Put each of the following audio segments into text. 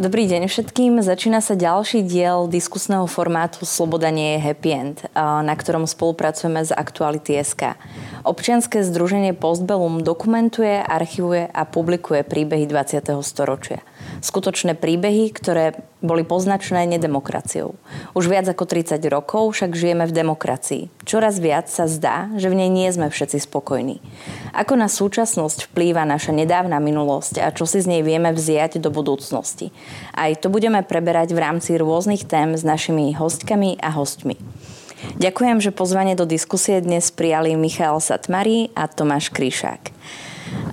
Dobrý deň všetkým. Začína sa ďalší diel diskusného formátu Sloboda nie je happy end, na ktorom spolupracujeme s Aktuality.sk. Občianske združenie Postbellum dokumentuje, archivuje a publikuje príbehy 20. storočia. Skutočné príbehy, ktoré boli poznačené nedemokraciou. Už viac ako 30 rokov však žijeme v demokracii. Čoraz viac sa zdá, že v nej nie sme všetci spokojní. Ako na súčasnosť vplýva naša nedávna minulosť a čo si z nej vieme vziať do budúcnosti. Aj to budeme preberať v rámci rôznych tém s našimi hostkami a hostmi. Ďakujem, že pozvanie do diskusie dnes prijali Michal Satmari a Tomáš Kryšák.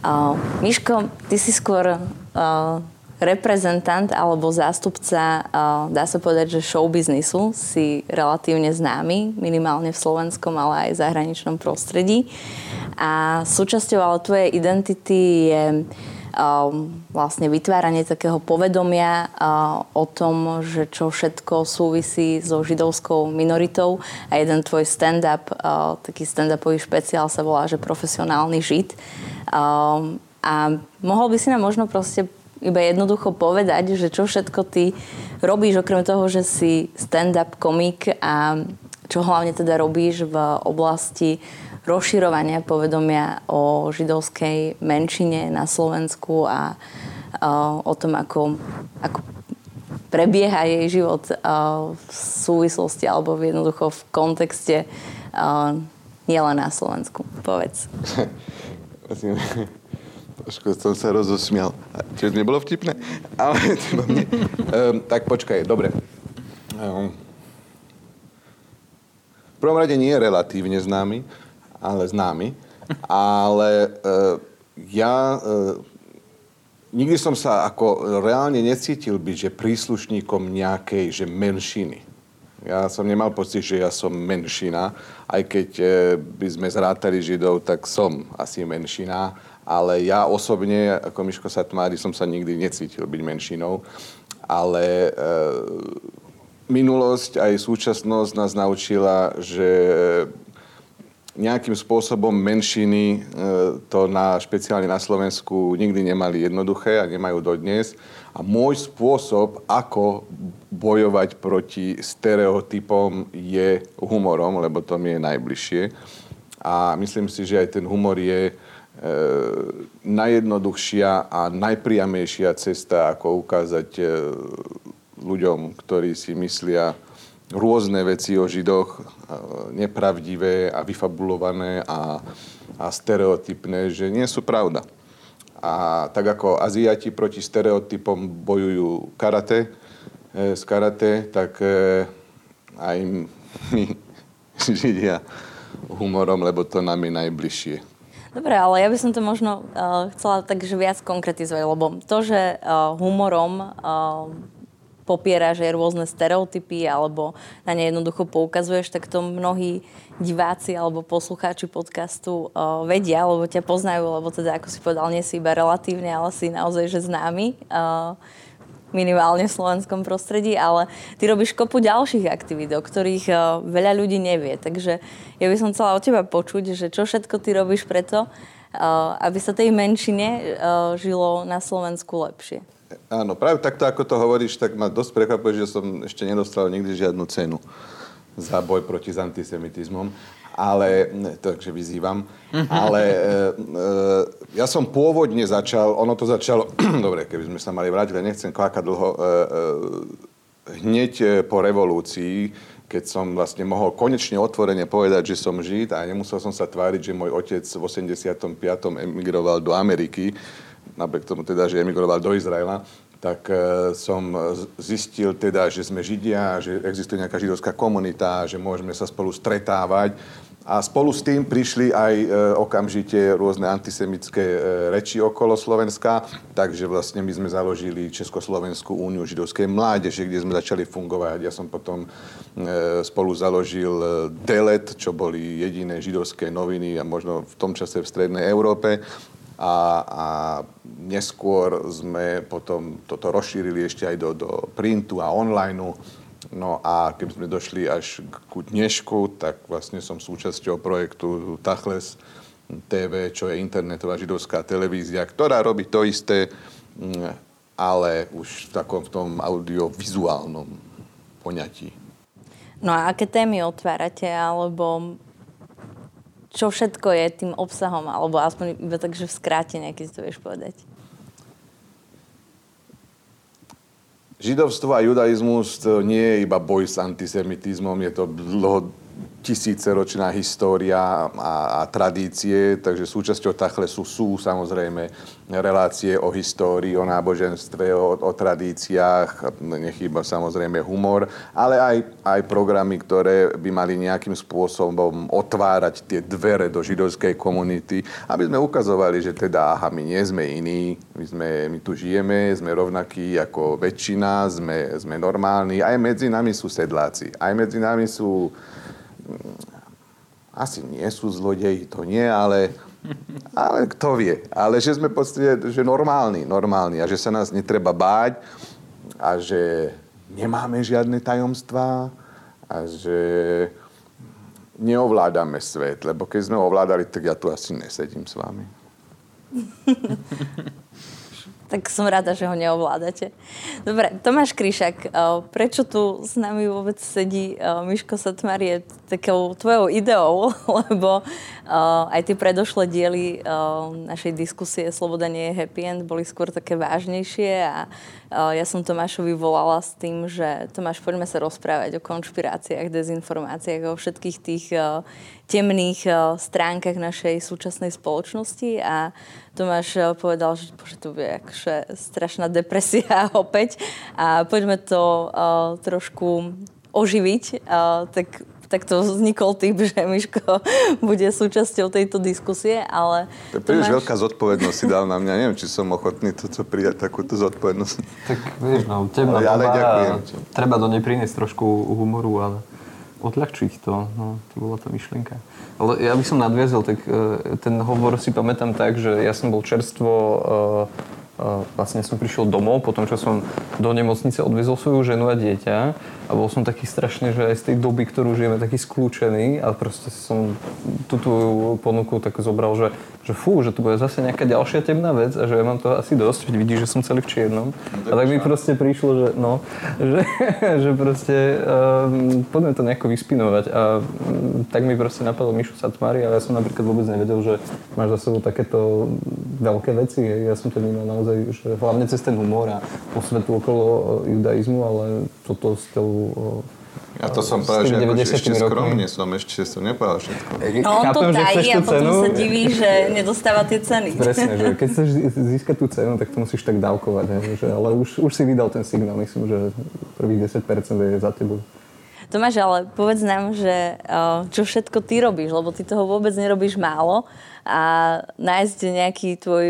Uh, Miško, ty si skôr uh, reprezentant alebo zástupca, dá sa povedať, že showbiznisu si relatívne známy, minimálne v slovenskom, ale aj v zahraničnom prostredí. A súčasťou ale tvojej identity je vlastne vytváranie takého povedomia o tom, že čo všetko súvisí so židovskou minoritou a jeden tvoj stand-up, taký stand-upový špeciál sa volá, že profesionálny žid. A mohol by si nám možno proste iba jednoducho povedať, že čo všetko ty robíš, okrem toho, že si stand-up komik a čo hlavne teda robíš v oblasti rozširovania povedomia o židovskej menšine na Slovensku a, o tom, ako, ako prebieha jej život v súvislosti alebo jednoducho v kontexte nielen na Slovensku. Povedz. Trošku som sa rozosmial. Čiže nebolo vtipné? Ale mne. Um, tak počkaj, dobre. Um, v prvom rade nie je relatívne známy, ale známy. Ale uh, ja uh, nikdy som sa ako reálne necítil byť, že príslušníkom nejakej že menšiny. Ja som nemal pocit, že ja som menšina, aj keď e, by sme zrátali Židov, tak som asi menšina ale ja osobne, ako Miško Satmári, som sa nikdy necítil byť menšinou, ale e, minulosť aj súčasnosť nás naučila, že nejakým spôsobom menšiny e, to na, špeciálne na Slovensku nikdy nemali jednoduché a nemajú dodnes. A môj spôsob, ako bojovať proti stereotypom je humorom, lebo to mi je najbližšie. A myslím si, že aj ten humor je E, najjednoduchšia a najpriamejšia cesta, ako ukázať e, ľuďom, ktorí si myslia rôzne veci o Židoch, e, nepravdivé a vyfabulované a, a stereotypné, že nie sú pravda. A tak ako Aziati proti stereotypom bojujú karate, z karate, tak aj my Židia humorom, lebo to nám je najbližšie. Dobre, ale ja by som to možno uh, chcela takže viac konkretizovať, lebo to, že uh, humorom uh, že je rôzne stereotypy alebo na ne jednoducho poukazuješ, tak to mnohí diváci alebo poslucháči podcastu uh, vedia, lebo ťa poznajú, lebo teda, ako si povedal, nie si iba relatívne, ale si naozaj že známy. Uh, minimálne v slovenskom prostredí, ale ty robíš kopu ďalších aktivít, o ktorých uh, veľa ľudí nevie. Takže ja by som chcela od teba počuť, že čo všetko ty robíš preto, uh, aby sa tej menšine uh, žilo na Slovensku lepšie. Áno, práve takto, ako to hovoríš, tak ma dosť prekvapuje, že som ešte nedostal nikdy žiadnu cenu za boj proti antisemitizmom ale, takže vyzývam, ale e, e, ja som pôvodne začal, ono to začalo, dobre, keby sme sa mali vrátiť, ale nechcem kvákať dlho, e, e, hneď e, po revolúcii, keď som vlastne mohol konečne otvorene povedať, že som Žid a nemusel som sa tváriť, že môj otec v 85. emigroval do Ameriky, napriek tomu teda, že emigroval do Izraela, tak e, som zistil teda, že sme Židia, že existuje nejaká židovská komunita, že môžeme sa spolu stretávať. A spolu s tým prišli aj e, okamžite rôzne antisemické e, reči okolo Slovenska, takže vlastne my sme založili Československú úniu židovskej mládeže, kde sme začali fungovať. Ja som potom e, spolu založil e, Delet, čo boli jediné židovské noviny a možno v tom čase v Strednej Európe a, a neskôr sme potom toto rozšírili ešte aj do, do printu a online. No a keď sme došli až ku dnešku, tak vlastne som súčasťou projektu Tachles TV, čo je internetová židovská televízia, ktorá robí to isté, mm, ale už v takom v tom audiovizuálnom poňatí. No a aké témy otvárate, alebo čo všetko je tým obsahom, alebo aspoň iba tak, že v skrátene, keď to vieš povedať. Židovstvo a judaizmus to nie je iba boj s antisemitizmom, je to dlho, tisíceročná história a, a tradície, takže súčasťou Tachlesu sú samozrejme relácie o histórii, o náboženstve, o, o tradíciách, nechýba samozrejme humor, ale aj, aj programy, ktoré by mali nejakým spôsobom otvárať tie dvere do židovskej komunity, aby sme ukazovali, že teda aha, my nie sme iní, my, sme, my tu žijeme, sme rovnakí ako väčšina, sme, sme normálni, aj medzi nami sú sedláci, aj medzi nami sú asi nie sú zlodeji, to nie, ale, ale kto vie. Ale že sme podstate, že normálni, normálni a že sa nás netreba báť a že nemáme žiadne tajomstvá a že neovládame svet, lebo keď sme ovládali, tak ja tu asi nesedím s vami. tak som rada, že ho neovládate. Dobre, Tomáš Kryšak, eh, prečo tu s nami vôbec sedí eh, Miško Satmar je takou tvojou ideou, lebo eh, aj tie predošlé diely našej diskusie Sloboda nie je happy end boli skôr také vážnejšie a ja som Tomášovi volala s tým, že Tomáš, poďme sa rozprávať o konšpiráciách, dezinformáciách, o všetkých tých temných stránkach našej súčasnej spoločnosti. A Tomáš povedal, že bože, to bude akože strašná depresia opäť. A poďme to trošku oživiť, tak tak to vznikol typ, že Miško bude súčasťou tejto diskusie, ale... To je príliš máš... veľká zodpovednosť si dal na mňa. Neviem, či som ochotný toto prijať, takúto zodpovednosť. Tak vieš, no, teba ale, ale ďakujem. Treba do nej priniesť trošku humoru, ale odľahčiť to. No, to bola tá myšlienka. Ale ja by som nadviazal, tak e, ten hovor si pamätám tak, že ja som bol čerstvo e, vlastne som prišiel domov, potom čo som do nemocnice odviezol svoju ženu a dieťa a bol som taký strašne, že aj z tej doby, ktorú žijeme, taký skľúčený a proste som tú tvoju ponuku tak zobral, že, že fú, že to bude zase nejaká ďalšia temná vec a že ja mám to asi dosť, veď vidíš, že som celý v čiernom. No, a tak mi proste prišlo, že no, že, že proste um, poďme to nejako vyspinovať a um, tak mi proste napadol Mišu Satmari, ale ja som napríklad vôbec nevedel, že máš za sebou takéto veľké veci. Ja som to vnímal naozaj že hlavne cez ten humor a osvetu okolo e, judaizmu, ale toto s tou ja to som povedal, že ako, ešte skromne som, ešte som nepovedal všetko. No on to tají a potom sa diví, že nedostáva tie ceny. Presne, že keď chceš získať tú cenu, tak to musíš tak dávkovať. Že, ale už, už si vydal ten signál, myslím, že prvých 10% je za tebou. Tomáš, ale povedz nám, že čo všetko ty robíš, lebo ty toho vôbec nerobíš málo a nájsť nejaký tvoj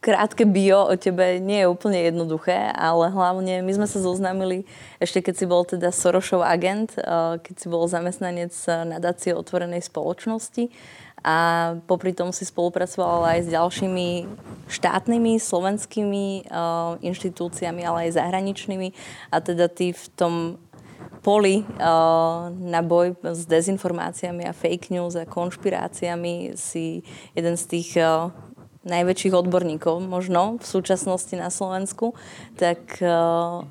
krátke bio o tebe nie je úplne jednoduché, ale hlavne my sme sa zoznámili ešte keď si bol teda Sorošov agent, eh, keď si bol zamestnanec nadácie otvorenej spoločnosti a popri tom si spolupracoval aj s ďalšími štátnymi, slovenskými uh, inštitúciami, ale aj zahraničnými a teda ty v tom poli na boj s dezinformáciami a fake news a konšpiráciami si jeden z tých najväčších odborníkov možno v súčasnosti na Slovensku, tak, eh,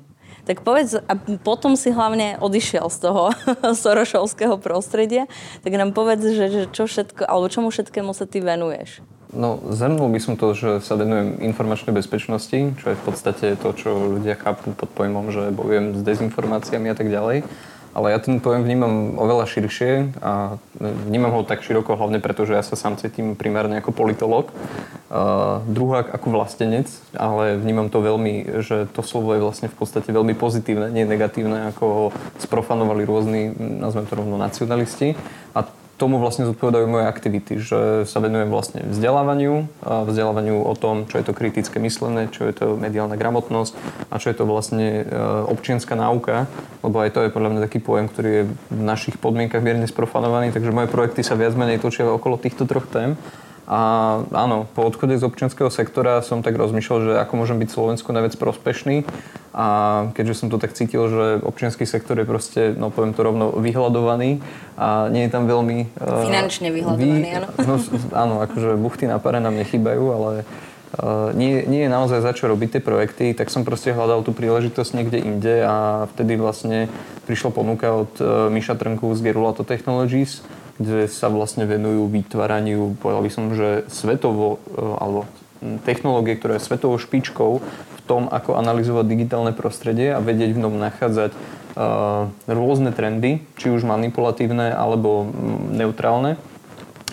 tak povedz, a potom si hlavne odišiel z toho sorošovského prostredia, tak nám povedz, že, že čo všetko, alebo čomu všetkému sa ty venuješ. No, zhrnul by som to, že sa venujem informačnej bezpečnosti, čo je v podstate to, čo ľudia chápu pod pojmom, že bojujem s dezinformáciami a tak ďalej. Ale ja ten pojem vnímam oveľa širšie a vnímam ho tak široko hlavne preto, že ja sa sám cítim primárne ako politolog, uh, druhák ako vlastenec, ale vnímam to veľmi, že to slovo je vlastne v podstate veľmi pozitívne, nie negatívne, ako ho sprofanovali rôzni, nazvem to rovno, nacionalisti. A tomu vlastne zodpovedajú moje aktivity, že sa venujem vlastne vzdelávaniu, vzdelávaniu o tom, čo je to kritické myslené, čo je to mediálna gramotnosť a čo je to vlastne e, občianská náuka, lebo aj to je podľa mňa taký pojem, ktorý je v našich podmienkach mierne sprofanovaný, takže moje projekty sa viac menej točia okolo týchto troch tém. A áno, po odchode z občianského sektora som tak rozmýšľal, že ako môžem byť Slovensku najviac prospešný. A keďže som to tak cítil, že občianský sektor je proste, no poviem to rovno, vyhľadovaný a nie je tam veľmi... Finančne vyhľadovaný, vy, áno. No, áno, akože buchty na pare nám nechybajú, ale uh, nie, nie je naozaj za čo robiť tie projekty, tak som proste hľadal tú príležitosť niekde inde a vtedy vlastne prišla ponuka od uh, Miša Trnku z Gerulato Technologies, kde sa vlastne venujú vytváraniu, povedal by som, že svetovo, uh, alebo technológie, ktoré je svetovou špičkou v tom, ako analyzovať digitálne prostredie a vedieť v ňom nachádzať uh, rôzne trendy, či už manipulatívne alebo mm, neutrálne.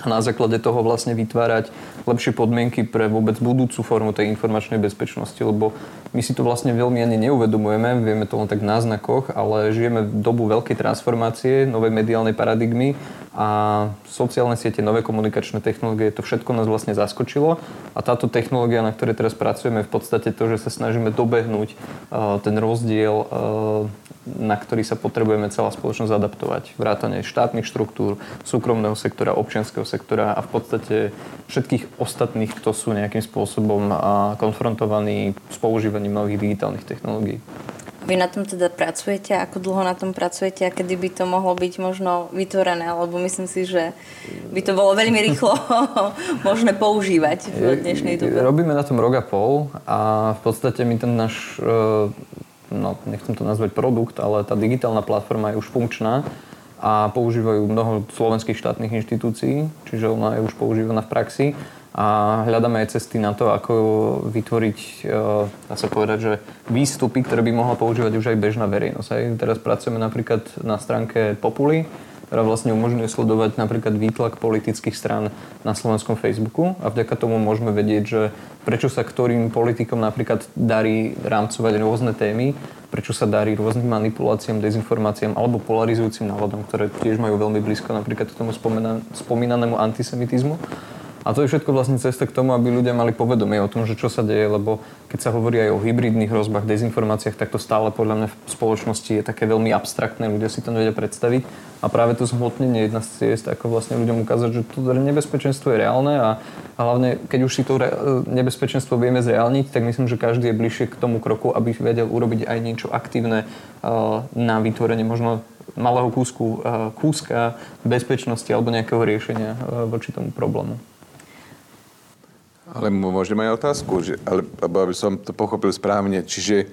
A na základe toho vlastne vytvárať lepšie podmienky pre vôbec budúcu formu tej informačnej bezpečnosti, lebo my si to vlastne veľmi ani neuvedomujeme, vieme to len tak v náznakoch, ale žijeme v dobu veľkej transformácie, novej mediálnej paradigmy a sociálne siete, nové komunikačné technológie, to všetko nás vlastne zaskočilo. A táto technológia, na ktorej teraz pracujeme, je v podstate to, že sa snažíme dobehnúť uh, ten rozdiel uh, na ktorý sa potrebujeme celá spoločnosť adaptovať. Vrátane štátnych štruktúr, súkromného sektora, občianského sektora a v podstate všetkých ostatných, kto sú nejakým spôsobom konfrontovaní s používaním nových digitálnych technológií. Vy na tom teda pracujete? Ako dlho na tom pracujete a kedy by to mohlo byť možno vytvorené? Lebo myslím si, že by to bolo veľmi rýchlo možné používať v dnešnej dobe. Robíme na tom rok a pol a v podstate my ten náš no, nechcem to nazvať produkt, ale tá digitálna platforma je už funkčná a používajú mnoho slovenských štátnych inštitúcií, čiže ona je už používaná v praxi a hľadáme aj cesty na to, ako vytvoriť, e, dá sa povedať, že výstupy, ktoré by mohla používať už aj bežná verejnosť. Aj teraz pracujeme napríklad na stránke Populi, ktorá vlastne umožňuje sledovať napríklad výtlak politických strán na slovenskom Facebooku a vďaka tomu môžeme vedieť, že prečo sa ktorým politikom napríklad darí rámcovať rôzne témy, prečo sa darí rôznym manipuláciám, dezinformáciám alebo polarizujúcim návodom, ktoré tiež majú veľmi blízko napríklad k tomu spomínanému antisemitizmu. A to je všetko vlastne cesta k tomu, aby ľudia mali povedomie o tom, že čo sa deje, lebo keď sa hovorí aj o hybridných hrozbách, dezinformáciách, tak to stále podľa mňa v spoločnosti je také veľmi abstraktné, ľudia si to nevedia predstaviť. A práve to zhmotnenie je jedna z ciest, ako vlastne ľuďom ukázať, že to nebezpečenstvo je reálne a, a hlavne, keď už si to re, nebezpečenstvo vieme zreálniť, tak myslím, že každý je bližšie k tomu kroku, aby vedel urobiť aj niečo aktívne uh, na vytvorenie možno malého kúsku, uh, kúska bezpečnosti alebo nejakého riešenia uh, voči tomu problému. Ale môžem aj otázku, že, ale, aby som to pochopil správne. Čiže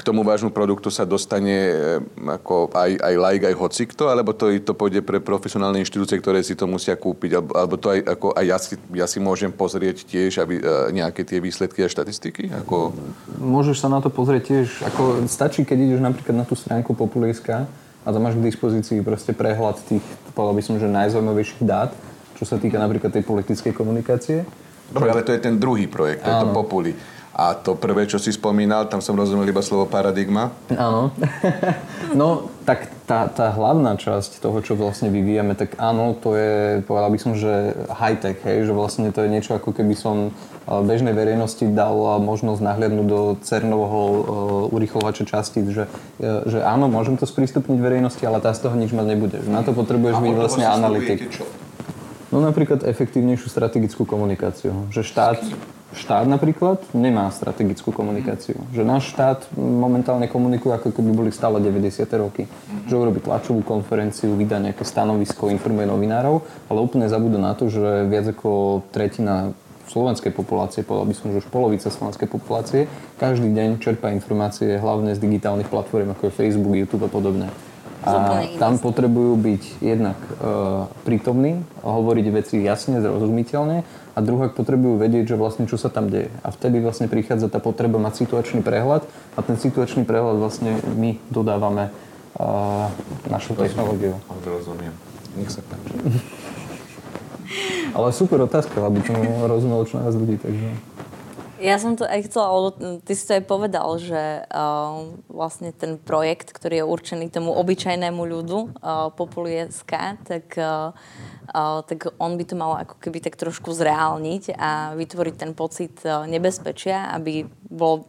k tomu vášmu produktu sa dostane eh, ako aj, aj like, aj hocikto, alebo to, to pôjde pre profesionálne inštitúcie, ktoré si to musia kúpiť, alebo, alebo to aj, ako, aj ja, si, ja si môžem pozrieť tiež aby, uh, nejaké tie výsledky a štatistiky? Ako... Môžeš sa na to pozrieť tiež, ako stačí, keď ideš napríklad na tú stránku Populiska a tam máš k dispozícii proste prehľad tých, povedal by som, že najzaujímavejších dát, čo sa týka napríklad tej politickej komunikácie Dobre, ale to je ten druhý projekt, to je to Populi. A to prvé, čo si spomínal, tam som rozumel iba slovo paradigma. Áno. no, tak tá, tá hlavná časť toho, čo vlastne vyvíjame, tak áno, to je, povedal by som, že high-tech, hej, že vlastne to je niečo ako keby som bežnej verejnosti dal možnosť nahliadnúť do cernového uh, urychlovača častíc, že, uh, že áno, môžem to sprístupniť verejnosti, ale tá z toho nič mať nebude. Na to potrebuješ byť vlastne analytik. Čo? No napríklad efektívnejšiu strategickú komunikáciu. Že štát, štát napríklad nemá strategickú komunikáciu. Že náš štát momentálne komunikuje ako keby boli stále 90. roky. Že urobí tlačovú konferenciu, vydá nejaké stanovisko, informuje novinárov, ale úplne zabúda na to, že viac ako tretina slovenskej populácie, povedal by som, že už polovica slovenskej populácie, každý deň čerpá informácie hlavne z digitálnych platform ako je Facebook, YouTube a podobne. A tam potrebujú byť jednak e, prítomní, hovoriť veci jasne, zrozumiteľne a druhák potrebujú vedieť, že vlastne čo sa tam deje. A vtedy vlastne prichádza tá potreba mať situačný prehľad a ten situačný prehľad vlastne my dodávame e, našou technológiou. Rozumiem. Nech sa páči. Ale super otázka, aby som rozumel čo nás ľudí, takže... Ja som to aj chcela, lebo ty si to aj povedal, že uh, vlastne ten projekt, ktorý je určený tomu obyčajnému ľudu, uh, Populi.sk, tak, uh, uh, tak on by to mal ako keby tak trošku zreálniť a vytvoriť ten pocit uh, nebezpečia, aby bol,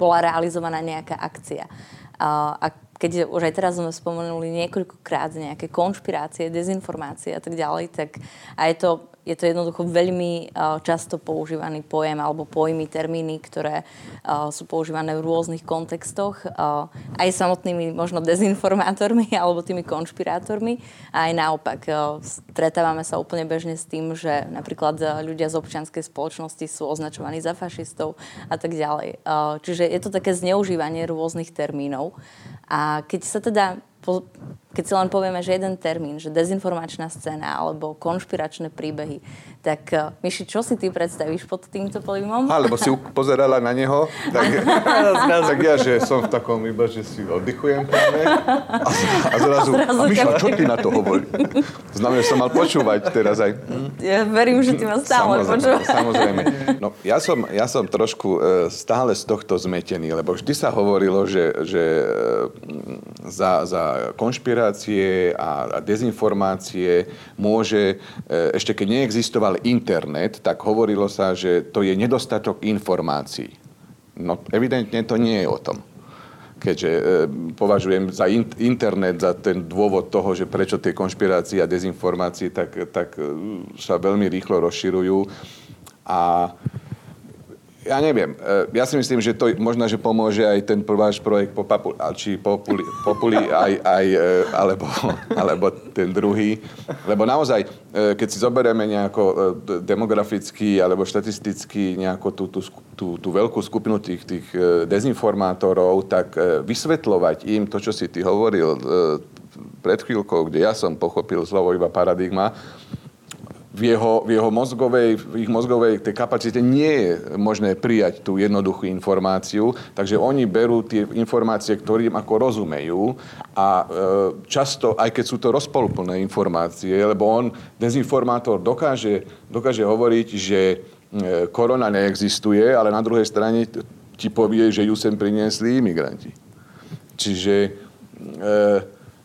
bola realizovaná nejaká akcia. Uh, a keď už aj teraz sme spomenuli niekoľkokrát nejaké konšpirácie, dezinformácie a tak ďalej, tak a je to je to jednoducho veľmi často používaný pojem alebo pojmy, termíny, ktoré sú používané v rôznych kontextoch, aj samotnými možno dezinformátormi alebo tými konšpirátormi. A aj naopak, stretávame sa úplne bežne s tým, že napríklad ľudia z občianskej spoločnosti sú označovaní za fašistov a tak ďalej. Čiže je to také zneužívanie rôznych termínov. A keď sa teda keď si len povieme, že jeden termín, že dezinformačná scéna alebo konšpiračné príbehy, tak uh, Myši, čo si ty predstavíš pod týmto pojmom? Alebo si pozerala na neho, tak, tak ja, že som v takom iba, že si oddychujem práve a, a zrazu, a, zrazu a Miša, čo ty na to hovorí? Znamená, že som mal počúvať teraz aj. Ja verím, že ty ma stále samozrejme, Samozrejme. No, ja, som, ja som trošku uh, stále z tohto zmetený, lebo vždy sa hovorilo, že, že uh, za, za konšpiráciu konšpirácie a, dezinformácie môže, e, ešte keď neexistoval internet, tak hovorilo sa, že to je nedostatok informácií. No evidentne to nie je o tom keďže e, považujem za in, internet za ten dôvod toho, že prečo tie konšpirácie a dezinformácie tak, tak e, sa veľmi rýchlo rozširujú. A ja neviem. E, ja si myslím, že to možno, že pomôže aj ten váš projekt po papu, či populi, populi aj, aj, e, alebo, alebo ten druhý. Lebo naozaj, e, keď si zoberieme nejako demograficky alebo štatisticky nejakú tú, tú, tú, tú veľkú skupinu tých, tých dezinformátorov, tak vysvetľovať im to, čo si ty hovoril pred chvíľkou, kde ja som pochopil slovo iba paradigma, v jeho, v jeho mozgovej, v ich mozgovej tej kapacite nie je možné prijať tú jednoduchú informáciu, takže oni berú tie informácie, ktorým ako rozumejú a e, často, aj keď sú to rozpolplné informácie, lebo on, dezinformátor, dokáže, dokáže hovoriť, že e, korona neexistuje, ale na druhej strane ti povie, že ju sem priniesli imigranti. Čiže e,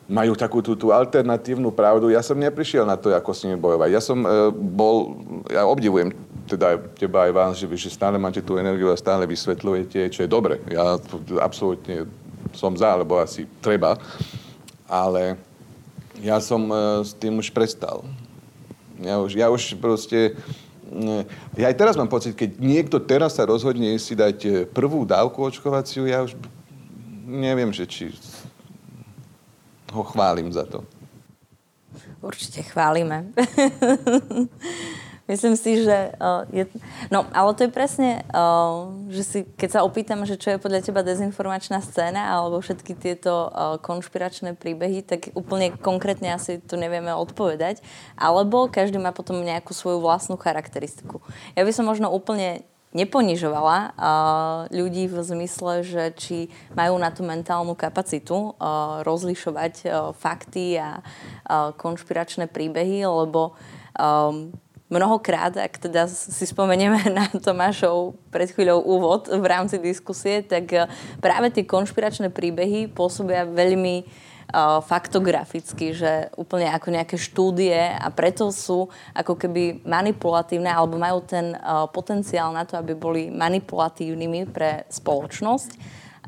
majú takú tú, tú alternatívnu pravdu. Ja som neprišiel na to, ako s nimi bojovať. Ja som e, bol, ja obdivujem teda teba aj vás, že že stále máte tú energiu a stále vysvetľujete, čo je dobre. Ja absolútne som za, lebo asi treba. Ale ja som e, s tým už prestal. Ja už, ja už proste... E, ja aj teraz mám pocit, keď niekto teraz sa rozhodne si dať e, prvú dávku očkovaciu, ja už neviem, že či ho chválim za to. Určite chválime. Myslím si, že je... No, ale to je presne, že si, keď sa opýtam, že čo je podľa teba dezinformačná scéna alebo všetky tieto konšpiračné príbehy, tak úplne konkrétne asi tu nevieme odpovedať. Alebo každý má potom nejakú svoju vlastnú charakteristiku. Ja by som možno úplne neponižovala ľudí v zmysle, že či majú na tú mentálnu kapacitu rozlišovať fakty a konšpiračné príbehy, lebo um, mnohokrát, ak teda si spomenieme na Tomášov pred chvíľou úvod v rámci diskusie, tak práve tie konšpiračné príbehy pôsobia veľmi faktograficky, že úplne ako nejaké štúdie a preto sú ako keby manipulatívne alebo majú ten potenciál na to, aby boli manipulatívnymi pre spoločnosť.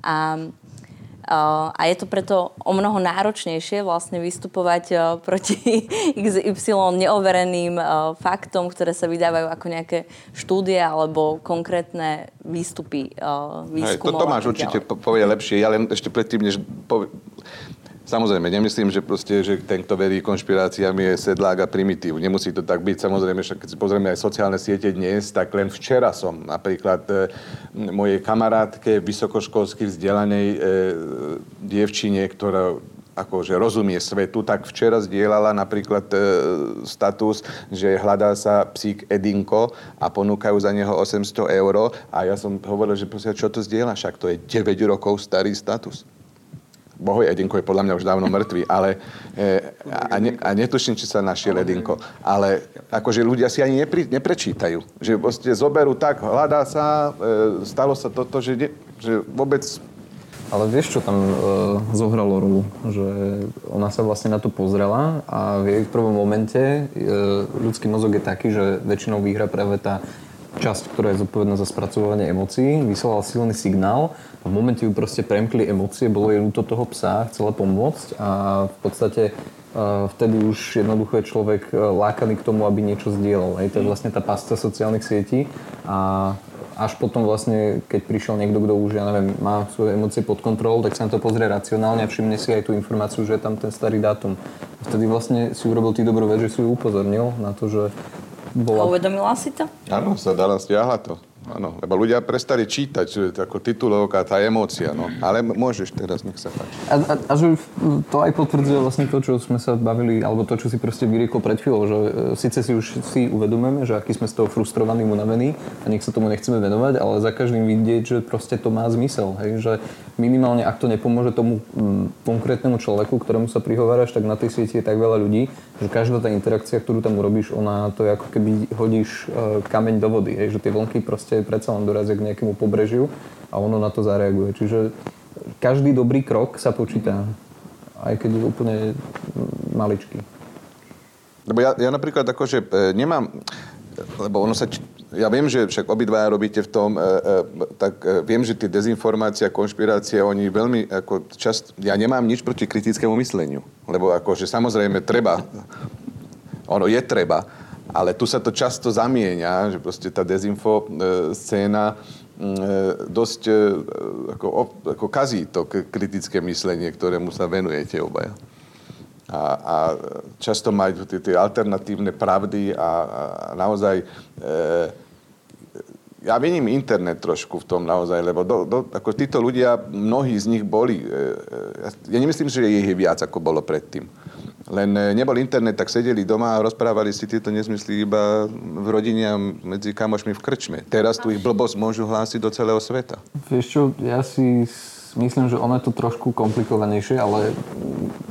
A a je to preto o mnoho náročnejšie vlastne vystupovať proti XY neovereným faktom, ktoré sa vydávajú ako nejaké štúdie alebo konkrétne výstupy výskumov. Hej, to Tomáš určite povie lepšie. Ja len ešte predtým, než povie, Samozrejme, nemyslím, že, proste, že ten, kto verí konšpiráciám, je sedlák a primitív. Nemusí to tak byť. Samozrejme, keď si pozrieme aj sociálne siete dnes, tak len včera som napríklad e, mojej kamarátke, vysokoškolsky vzdelanej e, dievčine, ktorá akože rozumie svetu, tak včera zdieľala napríklad e, status, že hľadá sa psík Edinko a ponúkajú za neho 800 eur. A ja som hovoril, že čo to zdieľa, však to je 9 rokov starý status. Bohoj Edinko je podľa mňa už dávno mŕtvý, ale e, a, ne, a netuším, či sa našiel Edinko. Ale akože ľudia si ani nepri, neprečítajú. Že vlastne zoberú tak, hľadá sa, e, stalo sa toto, že, ne, že vôbec... Ale vieš, čo tam e, zohralo rolu? Že ona sa vlastne na to pozrela a v jej prvom momente e, ľudský mozog je taký, že väčšinou vyhra práve tá časť, ktorá je zodpovedná za spracovanie emócií, vysielala silný signál a v momente ju proste premkli emócie, bolo jej ľúto toho psa, chcela pomôcť a v podstate vtedy už jednoducho je človek e, lákaný k tomu, aby niečo zdieľal. Hej. To je vlastne tá pasta sociálnych sietí a až potom vlastne, keď prišiel niekto, kto už, ja neviem, má svoje emócie pod kontrolou, tak sa na to pozrie racionálne a všimne si aj tú informáciu, že je tam ten starý dátum. Vtedy vlastne si urobil ty dobrú vec, že si ju upozornil na to, že bola... A uvedomila si to? Áno, sa dala, stiahla to. Áno, lebo ľudia prestali čítať, že ako titulovka, tá emócia, no. Ale môžeš teraz, nech sa páči. A, a, a že to aj potvrdzuje vlastne to, čo sme sa bavili, alebo to, čo si proste vyriekol pred chvíľou, že e, síce si už si uvedomujeme, že aký sme z toho frustrovaní, unavení a nech sa tomu nechceme venovať, ale za každým vidieť, že proste to má zmysel, hej, že minimálne ak to nepomôže tomu m, konkrétnemu človeku, ktorému sa prihováraš, tak na tej sieti je tak veľa ľudí, že každá tá interakcia, ktorú tam urobíš, ona to je ako keby hodíš e, kameň do vody, hej, že tie vlnky proste predsa len dorazia k nejakému pobrežiu a ono na to zareaguje. Čiže každý dobrý krok sa počíta, aj keď je úplne maličký. Lebo ja, ja napríklad akože e, nemám, lebo ono sa, ja viem, že však obidvaja robíte v tom, e, e, tak e, viem, že tie dezinformácie a konšpirácie, oni veľmi ako čast, ja nemám nič proti kritickému mysleniu, lebo akože samozrejme treba, ono je treba, ale tu sa to často zamieňa, že proste tá dezinfo e, scéna e, dosť e, ako, ako kazí to kritické myslenie, ktorému sa venujete obaja. A, a často majú tie, alternatívne pravdy a, a naozaj... E, ja vidím internet trošku v tom naozaj, lebo do, do, ako títo ľudia, mnohí z nich boli... E, ja nemyslím, že ich je viac, ako bolo predtým. Len e, nebol internet, tak sedeli doma a rozprávali si tieto nezmysly iba v rodine a medzi kamošmi v krčme. Teraz tu ich blbosť môžu hlásiť do celého sveta. Vieš čo, ja si myslím, že ono je to trošku komplikovanejšie, ale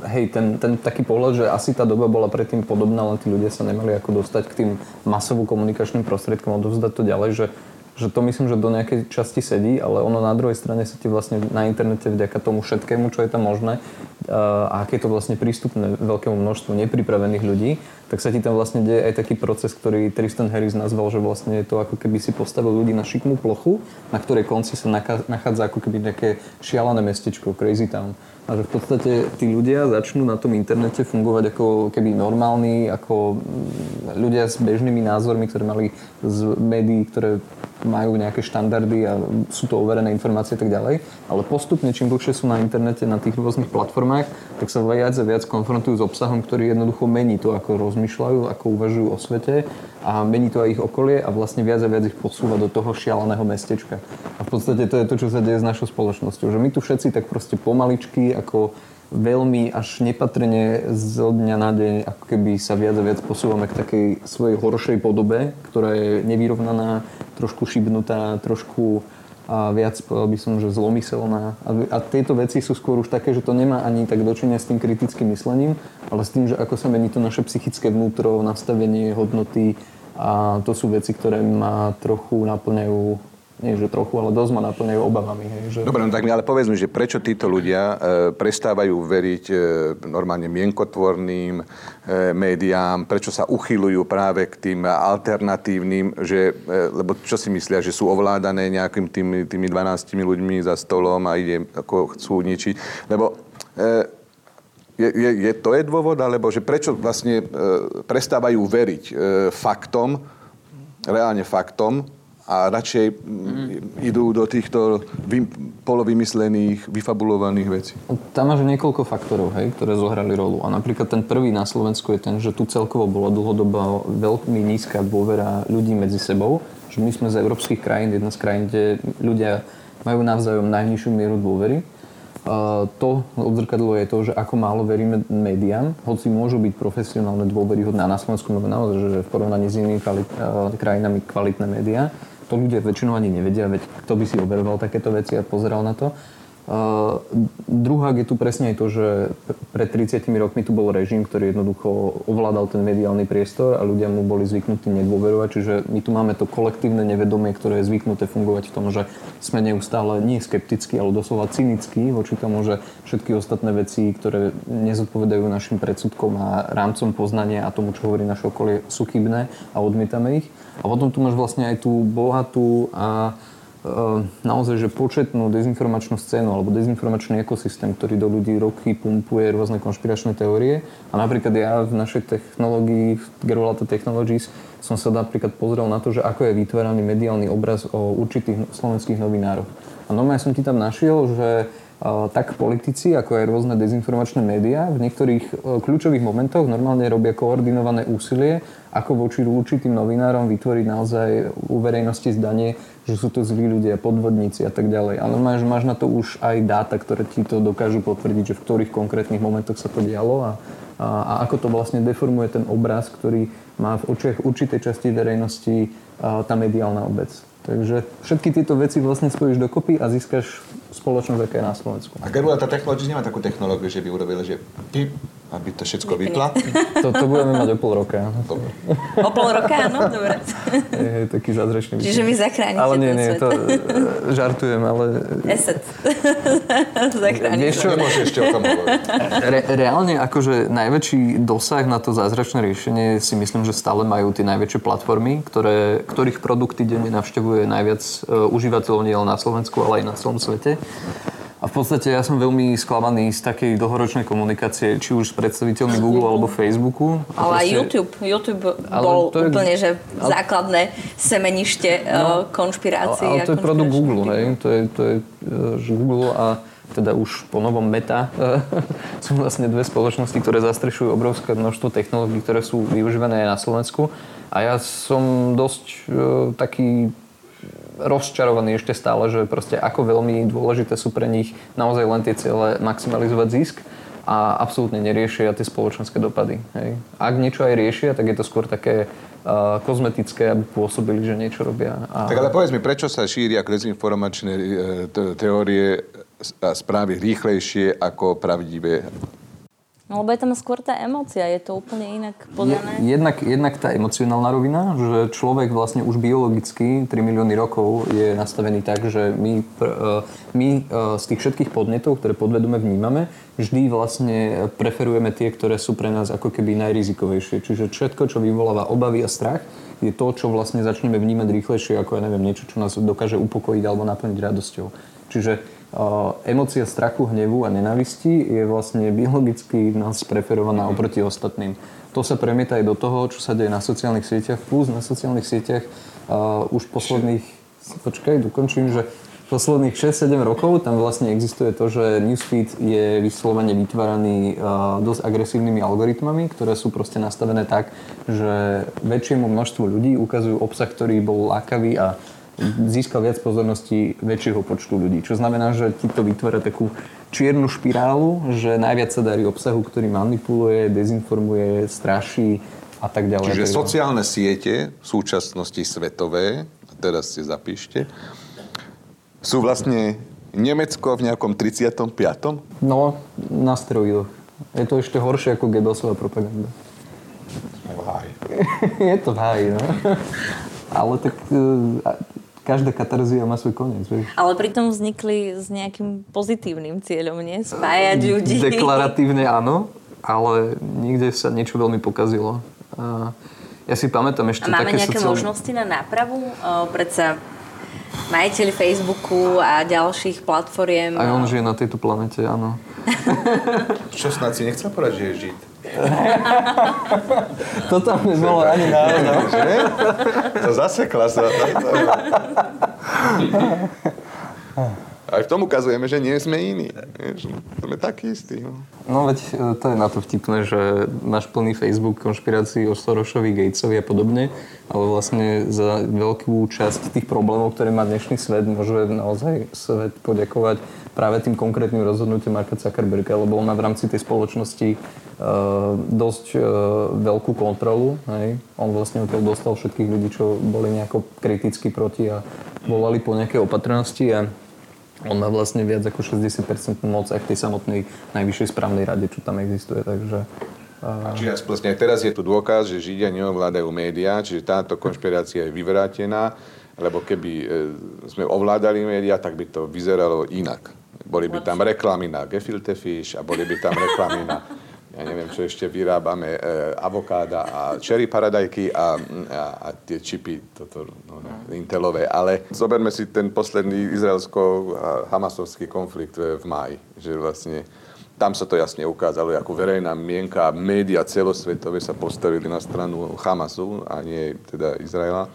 hej, ten, ten taký pohľad, že asi tá doba bola predtým podobná, len tí ľudia sa nemali ako dostať k tým masovo komunikačným prostriedkom, odovzdať to ďalej, že že to myslím, že do nejakej časti sedí, ale ono na druhej strane sa ti vlastne na internete vďaka tomu všetkému, čo je tam možné a aké je to vlastne prístupné veľkému množstvu nepripravených ľudí, tak sa ti tam vlastne deje aj taký proces, ktorý Tristan Harris nazval, že vlastne je to ako keby si postavil ľudí na šikmú plochu, na ktorej konci sa nachádza ako keby nejaké šialené mestečko, crazy town. A že v podstate tí ľudia začnú na tom internete fungovať ako keby normálni, ako mm, ľudia s bežnými názormi, ktoré mali z médií, ktoré majú nejaké štandardy a sú to overené informácie a tak ďalej. Ale postupne, čím dlhšie sú na internete, na tých rôznych platformách, tak sa viac a viac konfrontujú s obsahom, ktorý jednoducho mení to, ako rozmýšľajú, ako uvažujú o svete a mení to aj ich okolie a vlastne viac a viac ich posúva do toho šialeného mestečka. A v podstate to je to, čo sa deje s našou spoločnosťou. Že my tu všetci tak proste pomaličky, ako veľmi až nepatrne z dňa na deň ako keby sa viac a viac posúvame k takej svojej horšej podobe, ktorá je nevyrovnaná, trošku šibnutá, trošku a viac povedal by som, že zlomyselná. A, a tieto veci sú skôr už také, že to nemá ani tak dočenia s tým kritickým myslením, ale s tým, že ako sa mení to naše psychické vnútro, nastavenie, hodnoty a to sú veci, ktoré ma trochu naplňajú nie že trochu, ale dosť ma naplňajú obavami. Hej, že... Dobre, no tak ale povedz mi, že prečo títo ľudia e, prestávajú veriť e, normálne mienkotvorným e, médiám, prečo sa uchylujú práve k tým alternatívnym, že, e, lebo čo si myslia, že sú ovládané nejakým tými, tými 12 ľuďmi za stolom a ide, ako chcú ničiť. Lebo e, je, je, je, to je dôvod, alebo že prečo vlastne e, prestávajú veriť e, faktom, reálne faktom, a radšej mm. idú do týchto vy, polovymyslených, vyfabulovaných vecí. Tam máš niekoľko faktorov, hej, ktoré zohrali rolu. A napríklad ten prvý na Slovensku je ten, že tu celkovo bola dlhodobo veľmi nízka dôvera ľudí medzi sebou. Že my sme z európskych krajín, jedna z krajín, kde ľudia majú navzájom najnižšiu mieru dôvery. Uh, to odzrkadlo je to, že ako málo veríme médiám, hoci môžu byť profesionálne dôveryhodné a na Slovensku máme naozaj, že v porovnaní s inými kvalit, uh, krajinami kvalitné médiá to ľudia väčšinou ani nevedia, veď kto by si overoval takéto veci a pozeral na to. Uh, druhá je tu presne aj to, že pred 30 rokmi tu bol režim, ktorý jednoducho ovládal ten mediálny priestor a ľudia mu boli zvyknutí nedôverovať. Čiže my tu máme to kolektívne nevedomie, ktoré je zvyknuté fungovať v tom, že sme neustále nie skeptickí, ale doslova cynickí voči tomu, že všetky ostatné veci, ktoré nezodpovedajú našim predsudkom a rámcom poznania a tomu, čo hovorí naše okolie, sú chybné a odmietame ich. A potom tu máš vlastne aj tú bohatú a Ehm, naozaj, že početnú dezinformačnú scénu alebo dezinformačný ekosystém, ktorý do ľudí roky pumpuje rôzne konšpiračné teórie. A napríklad ja v našej technológii, v Gerolata Technologies, som sa napríklad pozrel na to, že ako je vytváraný mediálny obraz o určitých slovenských novinároch. A normálne som ti tam našiel, že tak politici, ako aj rôzne dezinformačné médiá v niektorých e, kľúčových momentoch normálne robia koordinované úsilie, ako voči určitým novinárom vytvoriť naozaj u verejnosti zdanie, že sú to zlí ľudia, podvodníci a tak ďalej. Ale máš, máš na to už aj dáta, ktoré ti to dokážu potvrdiť, že v ktorých konkrétnych momentoch sa to dialo a, a, a ako to vlastne deformuje ten obraz, ktorý má v očiach určitej časti verejnosti tá mediálna obec. Takže všetky tieto veci vlastne spojíš dokopy a získaš spoločnosť, aká je na Slovensku. A Gerula, tá technológia nemá takú technológiu, že by urobila, že ty aby to všetko vypla? To, to budeme mať o pol roka. Dobre. O pol roka, áno? Dobre. Je, je taký zázračný Čiže vy zachránite Ale nie, nie, to e, žartujem, ale... Eset. Zachránite. Vieš čo? Nemôžeš ešte o tom. Re, reálne akože najväčší dosah na to zázračné riešenie si myslím, že stále majú tie najväčšie platformy, ktoré, ktorých produkty denne navštevuje najviac uh, užívateľov nielen na Slovensku, ale aj na celom svete. A v podstate ja som veľmi sklamaný z takej dlhoročnej komunikácie, či už s predstaviteľmi Google alebo Facebooku. Ale aj YouTube. YouTube bol to je, úplne, že ale, základné semenište no, konšpirácií. Ale, ale to je produkt Google, hej? To je, to je že Google a teda už po novom Meta sú vlastne dve spoločnosti, ktoré zastrešujú obrovské množstvo technológií, ktoré sú využívané aj na Slovensku. A ja som dosť uh, taký rozčarovaní ešte stále, že proste ako veľmi dôležité sú pre nich naozaj len tie ciele maximalizovať zisk a absolútne neriešia tie spoločenské dopady. Hej. Ak niečo aj riešia, tak je to skôr také uh, kozmetické, aby pôsobili, že niečo robia. A... Tak ale povedz mi, prečo sa šíria dezinformačné e, teórie a správy rýchlejšie ako pravdivé No lebo je tam skôr tá emócia, je to úplne inak podané. Je, jednak, jednak tá emocionálna rovina, že človek vlastne už biologicky 3 milióny rokov je nastavený tak, že my, e, my e, z tých všetkých podnetov, ktoré podvedome vnímame, vždy vlastne preferujeme tie, ktoré sú pre nás ako keby najrizikovejšie. Čiže všetko, čo vyvoláva obavy a strach, je to, čo vlastne začneme vnímať rýchlejšie ako, ja neviem, niečo, čo nás dokáže upokojiť alebo naplniť radosťou. Čiže Emócia strachu, hnevu a nenavisti je vlastne biologicky nás preferovaná oproti ostatným. To sa premieta aj do toho, čo sa deje na sociálnych sieťach, plus na sociálnych sieťach uh, už posledných, počkaj, dokončím, že posledných 6-7 rokov tam vlastne existuje to, že newsfeed je vyslovene vytváraný uh, dosť agresívnymi algoritmami, ktoré sú proste nastavené tak, že väčšiemu množstvu ľudí ukazujú obsah, ktorý bol lákavý a získal viac pozornosti väčšieho počtu ľudí. Čo znamená, že ti to vytvára takú čiernu špirálu, že najviac sa darí obsahu, ktorý manipuluje, dezinformuje, straší a tak ďalej. Čiže tak sociálne siete v súčasnosti svetové, teraz si zapíšte, sú vlastne Nemecko v nejakom 35. No, na steroidoch. Je to ešte horšie ako Goebbelsová propaganda. V háji. je to v háji, no. Ale tak e, každá katarzia má svoj koniec. Vieš. Ale pritom vznikli s nejakým pozitívnym cieľom, nie? Spájať ľudí. Deklaratívne áno, ale niekde sa niečo veľmi pokazilo. A ja si pamätám ešte a máme také nejaké sociál... možnosti na nápravu? O, predsa majiteľ Facebooku a ďalších platformiem. Aj on žije na tejto planete, áno. Čo snad si nechcel povedať, že je žid? to tam nebolo ani náhodou. To zasekla sa. Aj v tom ukazujeme, že nie sme iní. Sme takí istí. No. no veď e, to je na to vtipné, že máš plný Facebook konšpirácií o Sorošovi, Gatesovi a podobne, ale vlastne za veľkú časť tých problémov, ktoré má dnešný svet, môže naozaj svet poďakovať práve tým konkrétnym rozhodnutiam Marka Zuckerberga, lebo on má v rámci tej spoločnosti uh, dosť uh, veľkú kontrolu. Hej. On vlastne odtiaľ dostal všetkých ľudí, čo boli nejako kriticky proti a volali po nejakej opatrnosti a On má vlastne viac ako 60% moc aj v tej samotnej najvyššej správnej rade, čo tam existuje, takže... A čiže vlastne teraz je tu dôkaz, že Židia neovládajú médiá, čiže táto konšpirácia je vyvrátená, lebo keby e, sme ovládali médiá, tak by to vyzeralo inak. Boli by tam reklamy na gefilte fish a boli by tam reklamy na ja neviem, čo ešte vyrábame, e, avokáda a cherry paradajky a, a, a tie čipy, toto, no, no, intelové. Ale zoberme si ten posledný izraelsko-hamasovský konflikt v, v máji, že vlastne tam sa to jasne ukázalo, ako verejná mienka a média celosvetové sa postavili na stranu Hamasu a nie teda Izraela.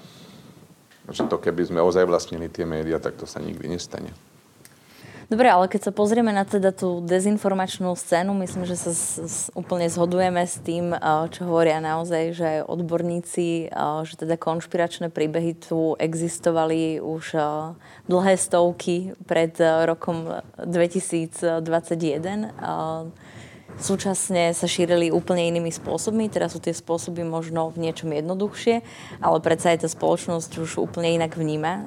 Že to keby sme ozaj vlastnili tie médiá, tak to sa nikdy nestane. Dobre, ale keď sa pozrieme na teda tú dezinformačnú scénu, myslím, že sa s, s, úplne zhodujeme s tým, čo hovoria naozaj, že odborníci, že teda konšpiračné príbehy tu existovali už dlhé stovky pred rokom 2021. Súčasne sa šírili úplne inými spôsobmi, teraz sú tie spôsoby možno v niečom jednoduchšie, ale predsa aj tá spoločnosť už úplne inak vníma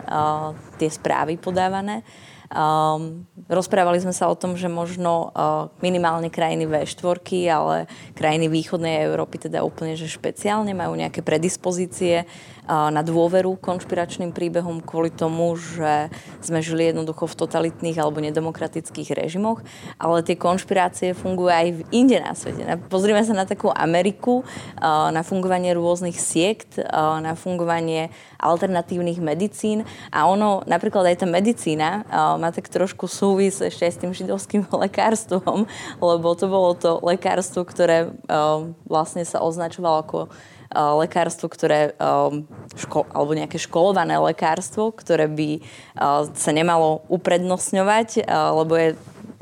tie správy podávané. Um, rozprávali sme sa o tom, že možno uh, minimálne krajiny V4, ale krajiny východnej Európy teda úplne že špeciálne majú nejaké predispozície na dôveru konšpiračným príbehom kvôli tomu, že sme žili jednoducho v totalitných alebo nedemokratických režimoch, ale tie konšpirácie fungujú aj v inde na svete. Pozrime sa na takú Ameriku, na fungovanie rôznych siekt, na fungovanie alternatívnych medicín a ono, napríklad aj tá medicína má tak trošku súvis ešte aj s tým židovským lekárstvom, lebo to bolo to lekárstvo, ktoré vlastne sa označovalo ako lekárstvo, ktoré, ško- alebo nejaké školované lekárstvo, ktoré by sa nemalo uprednostňovať, lebo je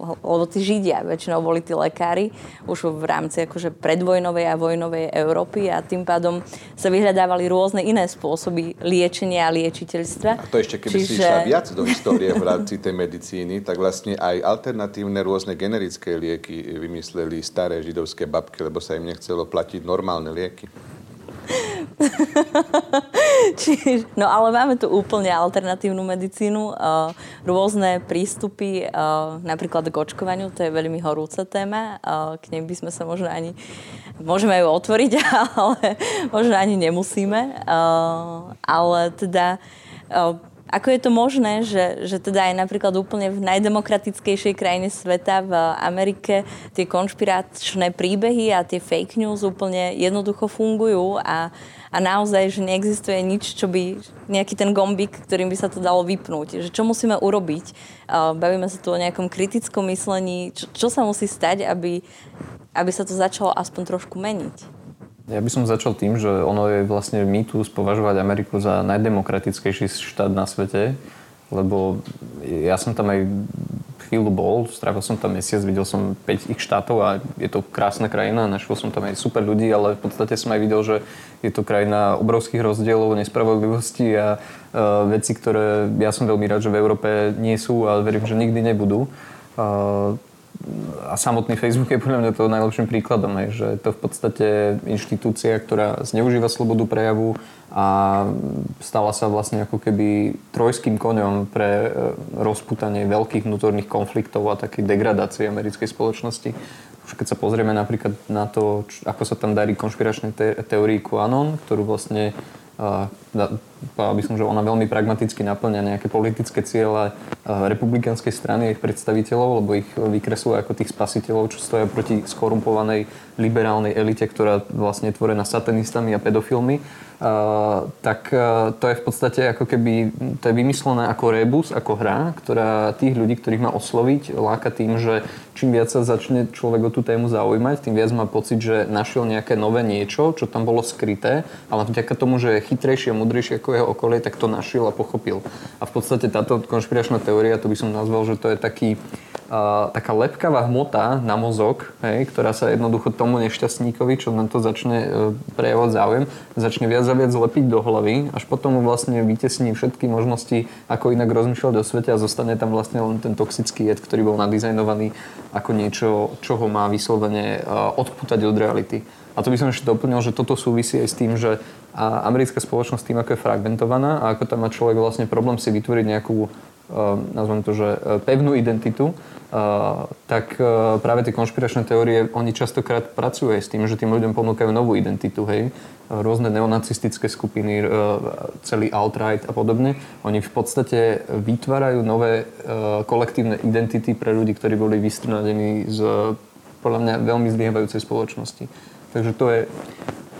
lebo tí Židia väčšinou boli tí lekári už v rámci akože predvojnovej a vojnovej Európy a tým pádom sa vyhľadávali rôzne iné spôsoby liečenia a liečiteľstva. A to ešte, keby Čiže... si išla viac do histórie v rámci tej medicíny, tak vlastne aj alternatívne rôzne generické lieky vymysleli staré židovské babky, lebo sa im nechcelo platiť normálne lieky. Čiže, no ale máme tu úplne alternatívnu medicínu, uh, rôzne prístupy, uh, napríklad k očkovaniu, to je veľmi horúca téma, uh, k nej by sme sa možno ani, môžeme ju otvoriť, ale možno ani nemusíme, uh, ale teda uh, ako je to možné, že, že teda aj napríklad úplne v najdemokratickejšej krajine sveta, v Amerike, tie konšpiračné príbehy a tie fake news úplne jednoducho fungujú a, a naozaj, že neexistuje nič, čo by, nejaký ten gombík, ktorým by sa to dalo vypnúť. Že čo musíme urobiť? Bavíme sa tu o nejakom kritickom myslení. Čo, čo sa musí stať, aby, aby sa to začalo aspoň trošku meniť? Ja by som začal tým, že ono je vlastne mýtus považovať Ameriku za najdemokratickejší štát na svete, lebo ja som tam aj chvíľu bol, strávil som tam mesiac, videl som 5 ich štátov a je to krásna krajina, našiel som tam aj super ľudí, ale v podstate som aj videl, že je to krajina obrovských rozdielov, nespravodlivosti a uh, veci, ktoré ja som veľmi rád, že v Európe nie sú a verím, že nikdy nebudú. Uh, a samotný Facebook je podľa mňa to najlepším príkladom, aj, že to v podstate inštitúcia, ktorá zneužíva slobodu prejavu a stala sa vlastne ako keby trojským koňom pre e, rozputanie veľkých vnútorných konfliktov a takej degradácie americkej spoločnosti. Už keď sa pozrieme napríklad na to, ako sa tam darí konšpiračnej te- teórii QAnon, ktorú vlastne povedal by som, že ona veľmi pragmaticky naplňa nejaké politické ciele republikánskej strany a ich predstaviteľov, lebo ich vykresľuje ako tých spasiteľov, čo stoja proti skorumpovanej liberálnej elite, ktorá vlastne je tvorená satanistami a pedofilmi. Tak uh, to je v podstate ako keby, to je vymyslené ako rebus, ako hra, ktorá tých ľudí, ktorých má osloviť, láka tým, že čím viac sa začne človek o tú tému zaujímať, tým viac má pocit, že našiel nejaké nové niečo, čo tam bolo skryté, ale vďaka tomu, že je chytrejší a mudrejší ako jeho okolie, tak to našiel a pochopil. A v podstate táto konšpiračná teória, to by som nazval, že to je taký taká lepkavá hmota na mozog, hej, ktorá sa jednoducho tomu nešťastníkovi, čo na to začne e, prejavovať záujem, začne viac a viac lepiť do hlavy, až potom mu vlastne vytesní všetky možnosti, ako inak rozmýšľať o svete a zostane tam vlastne len ten toxický jed, ktorý bol nadizajnovaný ako niečo, čo ho má vyslovene e, odputať od reality. A to by som ešte doplnil, že toto súvisí aj s tým, že americká spoločnosť tým, ako je fragmentovaná a ako tam má človek vlastne problém si vytvoriť nejakú nazvem to, že pevnú identitu, tak práve tie konšpiračné teórie, oni častokrát pracujú aj s tým, že tým ľuďom ponúkajú novú identitu, hej. Rôzne neonacistické skupiny, celý alt-right a podobne. Oni v podstate vytvárajú nové kolektívne identity pre ľudí, ktorí boli vystrnadení z podľa mňa veľmi zlyhávajúcej spoločnosti. Takže to je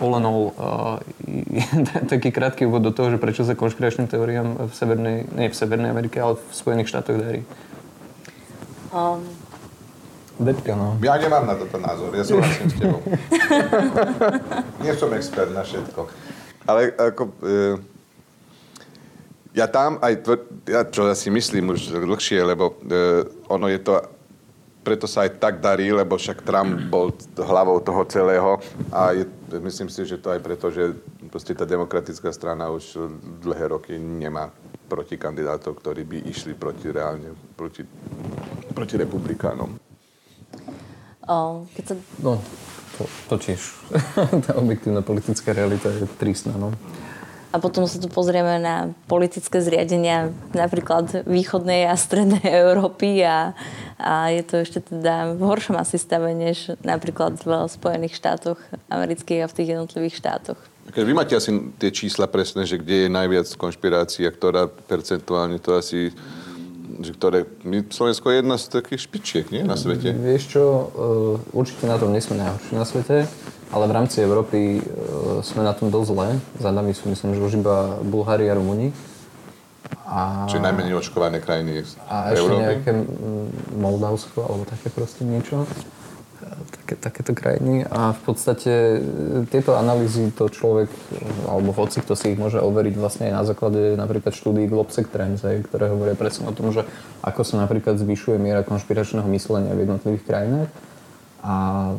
all uh, taký krátky úvod do toho, že prečo sa konšpiračným teóriám v Severnej, nie v Severnej Amerike, ale v Spojených štátoch darí. Um. Deťka, no. Ja nemám na toto názor, ja súhlasím s tebou. Nie som expert na všetko. Ale ako... E, ja tam aj, tvr, ja, čo ja si myslím už dlhšie, lebo e, ono je to preto sa aj tak darí, lebo však Trump bol hlavou toho celého a je, myslím si, že to aj preto, že proste tá demokratická strana už dlhé roky nemá proti kandidátov, ktorí by išli proti reálne, proti, proti republikánom. O, keď sa... No, to, to tiež. tá objektívna politická realita je tristná, no. A potom sa tu pozrieme na politické zriadenia napríklad východnej a strednej Európy a, a je to ešte teda v horšom asi stave, než napríklad v Spojených štátoch amerických a v tých jednotlivých štátoch. Keď vy máte asi tie čísla presné, že kde je najviac konšpirácií a ktorá percentuálne to asi že ktoré, my, Slovensko je jedna z takých špičiek, nie, na svete? Vieš čo, uh, určite na tom nie sme najhorší na svete ale v rámci Európy e, sme na tom dosť zle. Za nami sú, myslím, že už iba Bulhári a Rumúni. A... Čiže najmenej očkované krajiny A ešte Európy? nejaké Moldavsko alebo také proste niečo. Také, takéto krajiny. A v podstate e, tieto analýzy to človek, alebo hoci kto si ich môže overiť vlastne aj na základe napríklad štúdií Globsec Trends, ktoré hovoria presne o tom, že ako sa napríklad zvyšuje miera konšpiračného myslenia v jednotlivých krajinách. A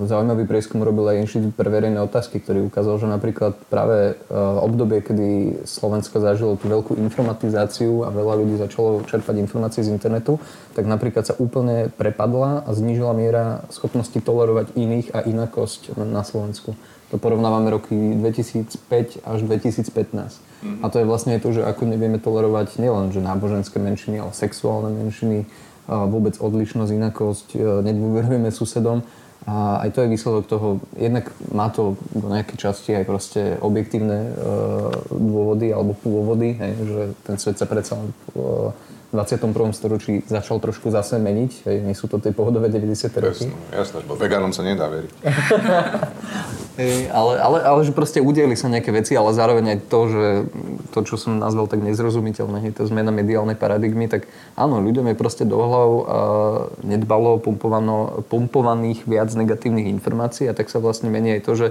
zaujímavý prieskum robil aj Inštitút pre verejné otázky, ktorý ukázal, že napríklad práve e, obdobie, kedy Slovensko zažilo tú veľkú informatizáciu a veľa ľudí začalo čerpať informácie z internetu, tak napríklad sa úplne prepadla a znížila miera schopnosti tolerovať iných a inakosť na Slovensku. To porovnávame roky 2005 až 2015. Mm-hmm. A to je vlastne to, že ako nevieme tolerovať nielen že náboženské menšiny, ale sexuálne menšiny, vôbec odlišnosť, inakosť, e, nedôverujeme susedom a aj to je výsledok toho, jednak má to do nejakej časti aj proste objektívne e, dôvody alebo pôvody, hej, že ten svet sa predsa e, 21. storočí začal trošku zase meniť. Hej, nie sú to tie pohodové 90. roky. Jasné, lebo vegánom sa nedá veriť. Hej, ale, ale, ale že proste udieli sa nejaké veci, ale zároveň aj to, že to, čo som nazval tak nezrozumiteľné, je to zmena mediálnej paradigmy, tak áno, ľuďom je proste do hlav uh, nedbalo pumpovaných viac negatívnych informácií a tak sa vlastne mení aj to, že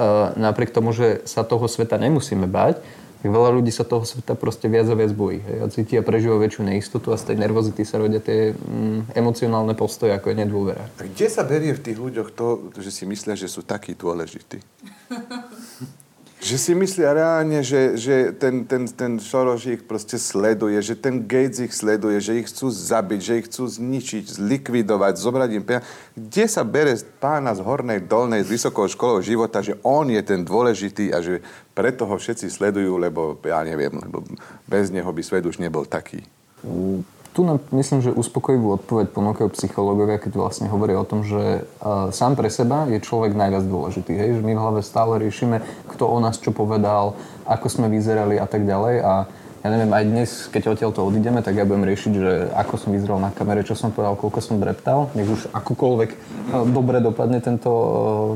uh, napriek tomu, že sa toho sveta nemusíme bať, tak veľa ľudí sa toho sveta proste viac a viac bojí. Hej, a cítia a prežívajú väčšiu neistotu a z tej nervozity sa rodia tie mm, emocionálne postoje, ako je nedôvera. A kde sa berie v tých ľuďoch to, že si myslia, že sú takí dôležití? že si myslia reálne, že, že ten, ten, ten Soros ich proste sleduje, že ten Gates ich sleduje, že ich chcú zabiť, že ich chcú zničiť, zlikvidovať, zobrať im peniaze. Kde sa bere pána z hornej, dolnej, z vysokou školou života, že on je ten dôležitý a že preto ho všetci sledujú, lebo ja neviem, lebo bez neho by svet už nebol taký. Mm, tu nám myslím, že uspokojivú odpoveď ponúkajú psychológovia, keď vlastne hovoria o tom, že uh, sám pre seba je človek najviac dôležitý. Hej? Že my v hlave stále riešime, kto o nás čo povedal, ako sme vyzerali a tak ďalej. A ja neviem, aj dnes, keď odtiaľ to odídeme, tak ja budem riešiť, že ako som vyzeral na kamere, čo som povedal, koľko som dreptal, nech už akokoľvek uh, dobre dopadne tento, uh,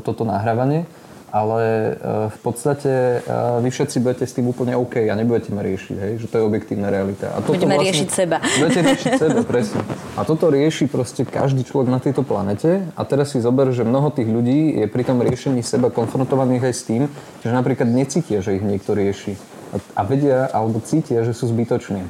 toto nahrávanie ale e, v podstate e, vy všetci budete s tým úplne OK a nebudete ma riešiť, hej? že to je objektívna realita. A toto Budeme vlastne, riešiť seba. Budete riešiť seba, presne. A toto rieši proste každý človek na tejto planete a teraz si zober, že mnoho tých ľudí je pri tom riešení seba konfrontovaných aj s tým, že napríklad necítia, že ich niekto rieši. A vedia alebo cítia, že sú zbytoční.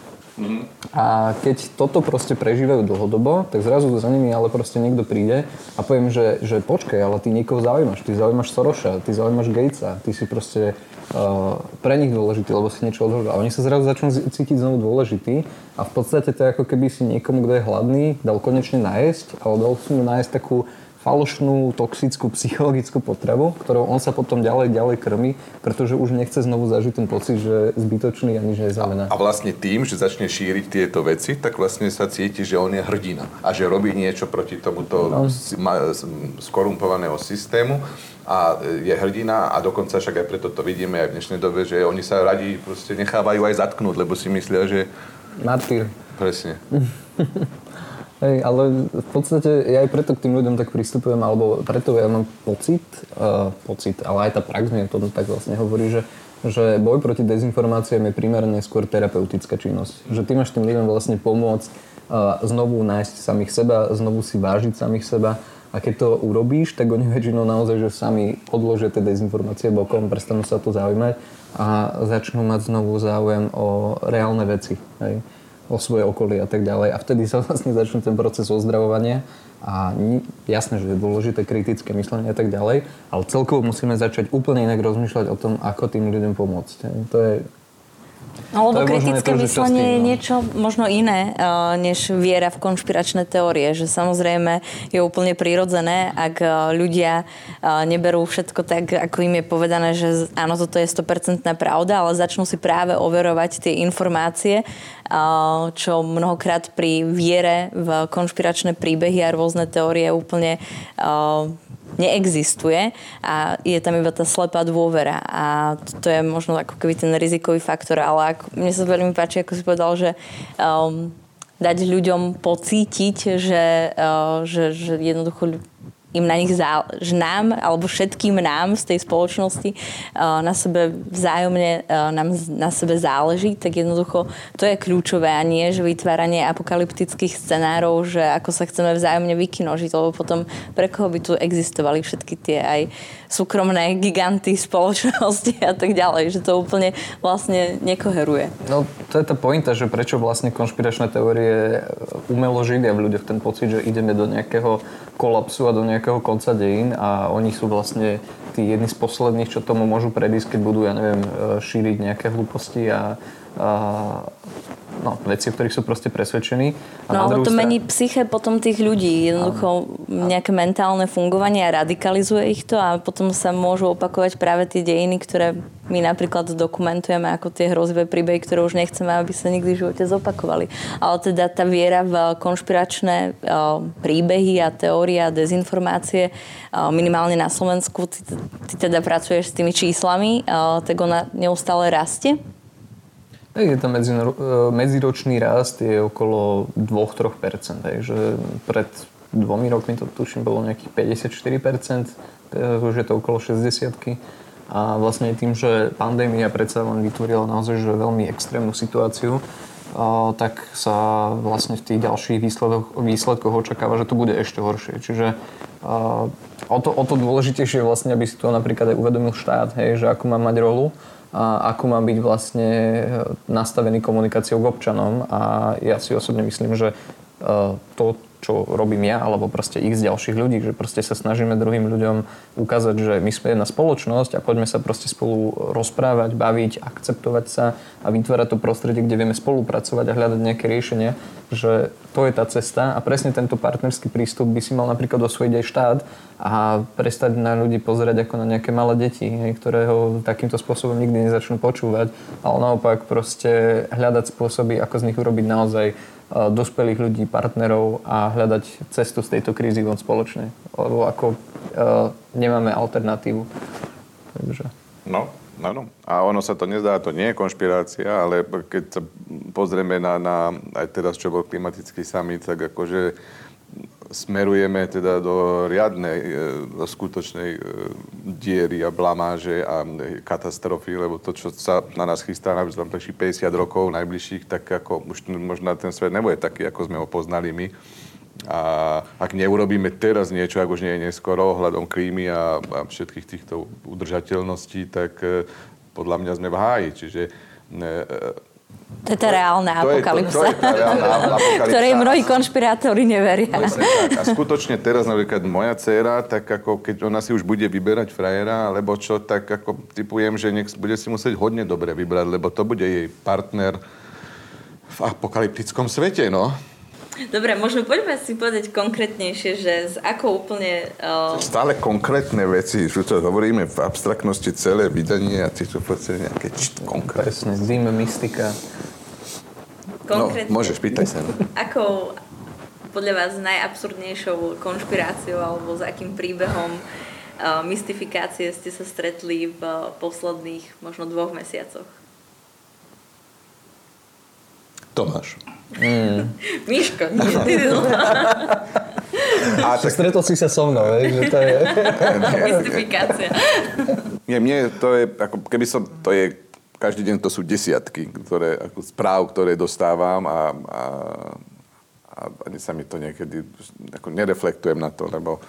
A keď toto proste prežívajú dlhodobo, tak zrazu za nimi ale proste niekto príde a poviem, že, že počkaj, ale ty niekoho zaujímaš, ty zaujímaš Soroša, ty zaujímaš Gatesa, ty si proste uh, pre nich dôležitý, lebo si niečo odhodol. A oni sa zrazu začnú cítiť znovu dôležitý a v podstate to je ako keby si niekomu, kto je hladný, dal konečne nájsť, ale dal si mu nájsť takú falošnú, toxickú, psychologickú potravu, ktorou on sa potom ďalej, ďalej krmi, pretože už nechce znovu zažiť ten pocit, že je zbytočný a nič neznamená. A, a vlastne tým, že začne šíriť tieto veci, tak vlastne sa cíti, že on je hrdina a že robí niečo proti tomuto no. skorumpovaného systému a je hrdina a dokonca však aj preto to vidíme aj v dnešnej dobe, že oni sa radi proste nechávajú aj zatknúť, lebo si myslia, že... Martyr. Presne. Hej, ale v podstate ja aj preto k tým ľuďom tak pristupujem, alebo preto ja mám pocit, uh, pocit, ale aj tá prax mi to tak vlastne hovorí, že, že boj proti dezinformáciám je primárne skôr terapeutická činnosť. Že ty máš tým ľuďom vlastne pomôcť uh, znovu nájsť samých seba, znovu si vážiť samých seba a keď to urobíš, tak oni väčšinou naozaj, že sami odložia tie dezinformácie bokom, prestanú sa to zaujímať a začnú mať znovu záujem o reálne veci. Hej o svoje okolie a tak ďalej. A vtedy sa vlastne začne ten proces ozdravovania a jasné, že je dôležité kritické myslenie a tak ďalej, ale celkovo musíme začať úplne inak rozmýšľať o tom, ako tým ľuďom pomôcť. To je No, lebo kritické to, myslenie je no. niečo možno iné, uh, než viera v konšpiračné teórie. Že samozrejme je úplne prirodzené, ak uh, ľudia uh, neberú všetko tak, ako im je povedané, že áno, toto je 100% pravda, ale začnú si práve overovať tie informácie, čo mnohokrát pri viere v konšpiračné príbehy a rôzne teórie úplne neexistuje a je tam iba tá slepá dôvera. A to je možno ako keby ten rizikový faktor, ale ako, mne sa veľmi páči, ako si povedal, že um, dať ľuďom pocítiť, že, uh, že, že jednoducho im na nich záleží, nám, alebo všetkým nám z tej spoločnosti uh, na sebe vzájomne uh, nám na sebe záleží, tak jednoducho to je kľúčové a nie, že vytváranie apokalyptických scenárov, že ako sa chceme vzájomne vykinožiť, lebo potom pre koho by tu existovali všetky tie aj súkromné giganty spoločnosti a tak ďalej, že to úplne vlastne nekoheruje. No to je tá pointa, že prečo vlastne konšpiračné teórie umelo živia v ľuďoch ten pocit, že ideme do nejakého kolapsu a do nejakého konca dejín a oni sú vlastne tí jedni z posledných, čo tomu môžu predísť, keď budú, ja neviem, e, šíriť nejaké hlúposti a, a no, veci, o ktorých sú proste presvedčení. A no ale to mení psyche potom tých ľudí. Jednoducho nejaké mentálne fungovanie a radikalizuje ich to a potom sa môžu opakovať práve tie dejiny, ktoré my napríklad dokumentujeme ako tie hrozivé príbehy, ktoré už nechceme, aby sa nikdy v živote zopakovali. Ale teda tá viera v konšpiračné príbehy a teórie a dezinformácie minimálne na Slovensku, ty, ty teda pracuješ s tými číslami, tak ona neustále rastie? Je tam e, medziročný rast je okolo 2-3%. Takže pred dvomi rokmi to tuším bolo nejakých 54%, teraz už je to okolo 60 A vlastne tým, že pandémia predsa len vytvorila naozaj že veľmi extrémnu situáciu, tak sa vlastne v tých ďalších výsledkoch, výsledkoch očakáva, že to bude ešte horšie. Čiže o, to, o to dôležitejšie vlastne, aby si to napríklad aj uvedomil štát, hej, že ako má mať rolu a ako má byť vlastne e, nastavený komunikáciou k občanom. A ja si osobne myslím, že e, to, čo robím ja, alebo proste z ďalších ľudí, že proste sa snažíme druhým ľuďom ukázať, že my sme jedna spoločnosť a poďme sa proste spolu rozprávať, baviť, akceptovať sa a vytvárať to prostredie, kde vieme spolupracovať a hľadať nejaké riešenia, že to je tá cesta a presne tento partnerský prístup by si mal napríklad osvojiť aj štát a prestať na ľudí pozerať ako na nejaké malé deti, ktoré ho takýmto spôsobom nikdy nezačnú počúvať, ale naopak proste hľadať spôsoby, ako z nich urobiť naozaj dospelých ľudí, partnerov a hľadať cestu z tejto krízy von spoločne. Lebo ako uh, nemáme alternatívu. Takže. No, áno. A ono sa to nezdá, to nie je konšpirácia, ale keď sa pozrieme na, na aj teraz, čo bol klimatický summit, tak akože smerujeme teda do riadnej, e, do skutočnej e, diery a blamáže a katastrofy, lebo to, čo sa na nás chystá na 50 rokov najbližších, tak ako už možno ten svet nebude taký, ako sme ho poznali my. A ak neurobíme teraz niečo, ak už nie je neskoro, ohľadom klímy a, a všetkých týchto udržateľností, tak e, podľa mňa sme v háji. Čiže to je tá reálna apokalypsa, ktorej mnohí konšpirátori neveria. tak. A skutočne teraz napríklad moja dcéra, tak ako keď ona si už bude vyberať frajera, alebo čo, tak ako typujem, že nech bude si musieť hodne dobre vybrať, lebo to bude jej partner v apokalyptickom svete, no. Dobre, možno poďme si povedať konkrétnejšie, že z ako úplne... Uh... Stále konkrétne veci, že to hovoríme v abstraktnosti celé vydanie a tieto podstate nejaké konkrétne. Presne, mystika. Konkrétne. No, môžeš, pýtaj sa. Ako podľa vás najabsurdnejšou konšpiráciou alebo s akým príbehom uh, mystifikácie ste sa stretli v uh, posledných možno dvoch mesiacoch? Tomáš. Mm. Miško, ty A tak... Stretol si sa so mnou, že to je... Mystifikácia. Nie, mne to je, ako keby som, to je, každý deň to sú desiatky ktoré, ako správ, ktoré dostávam a, a, a ani sa mi to niekedy, ako nereflektujem na to, lebo,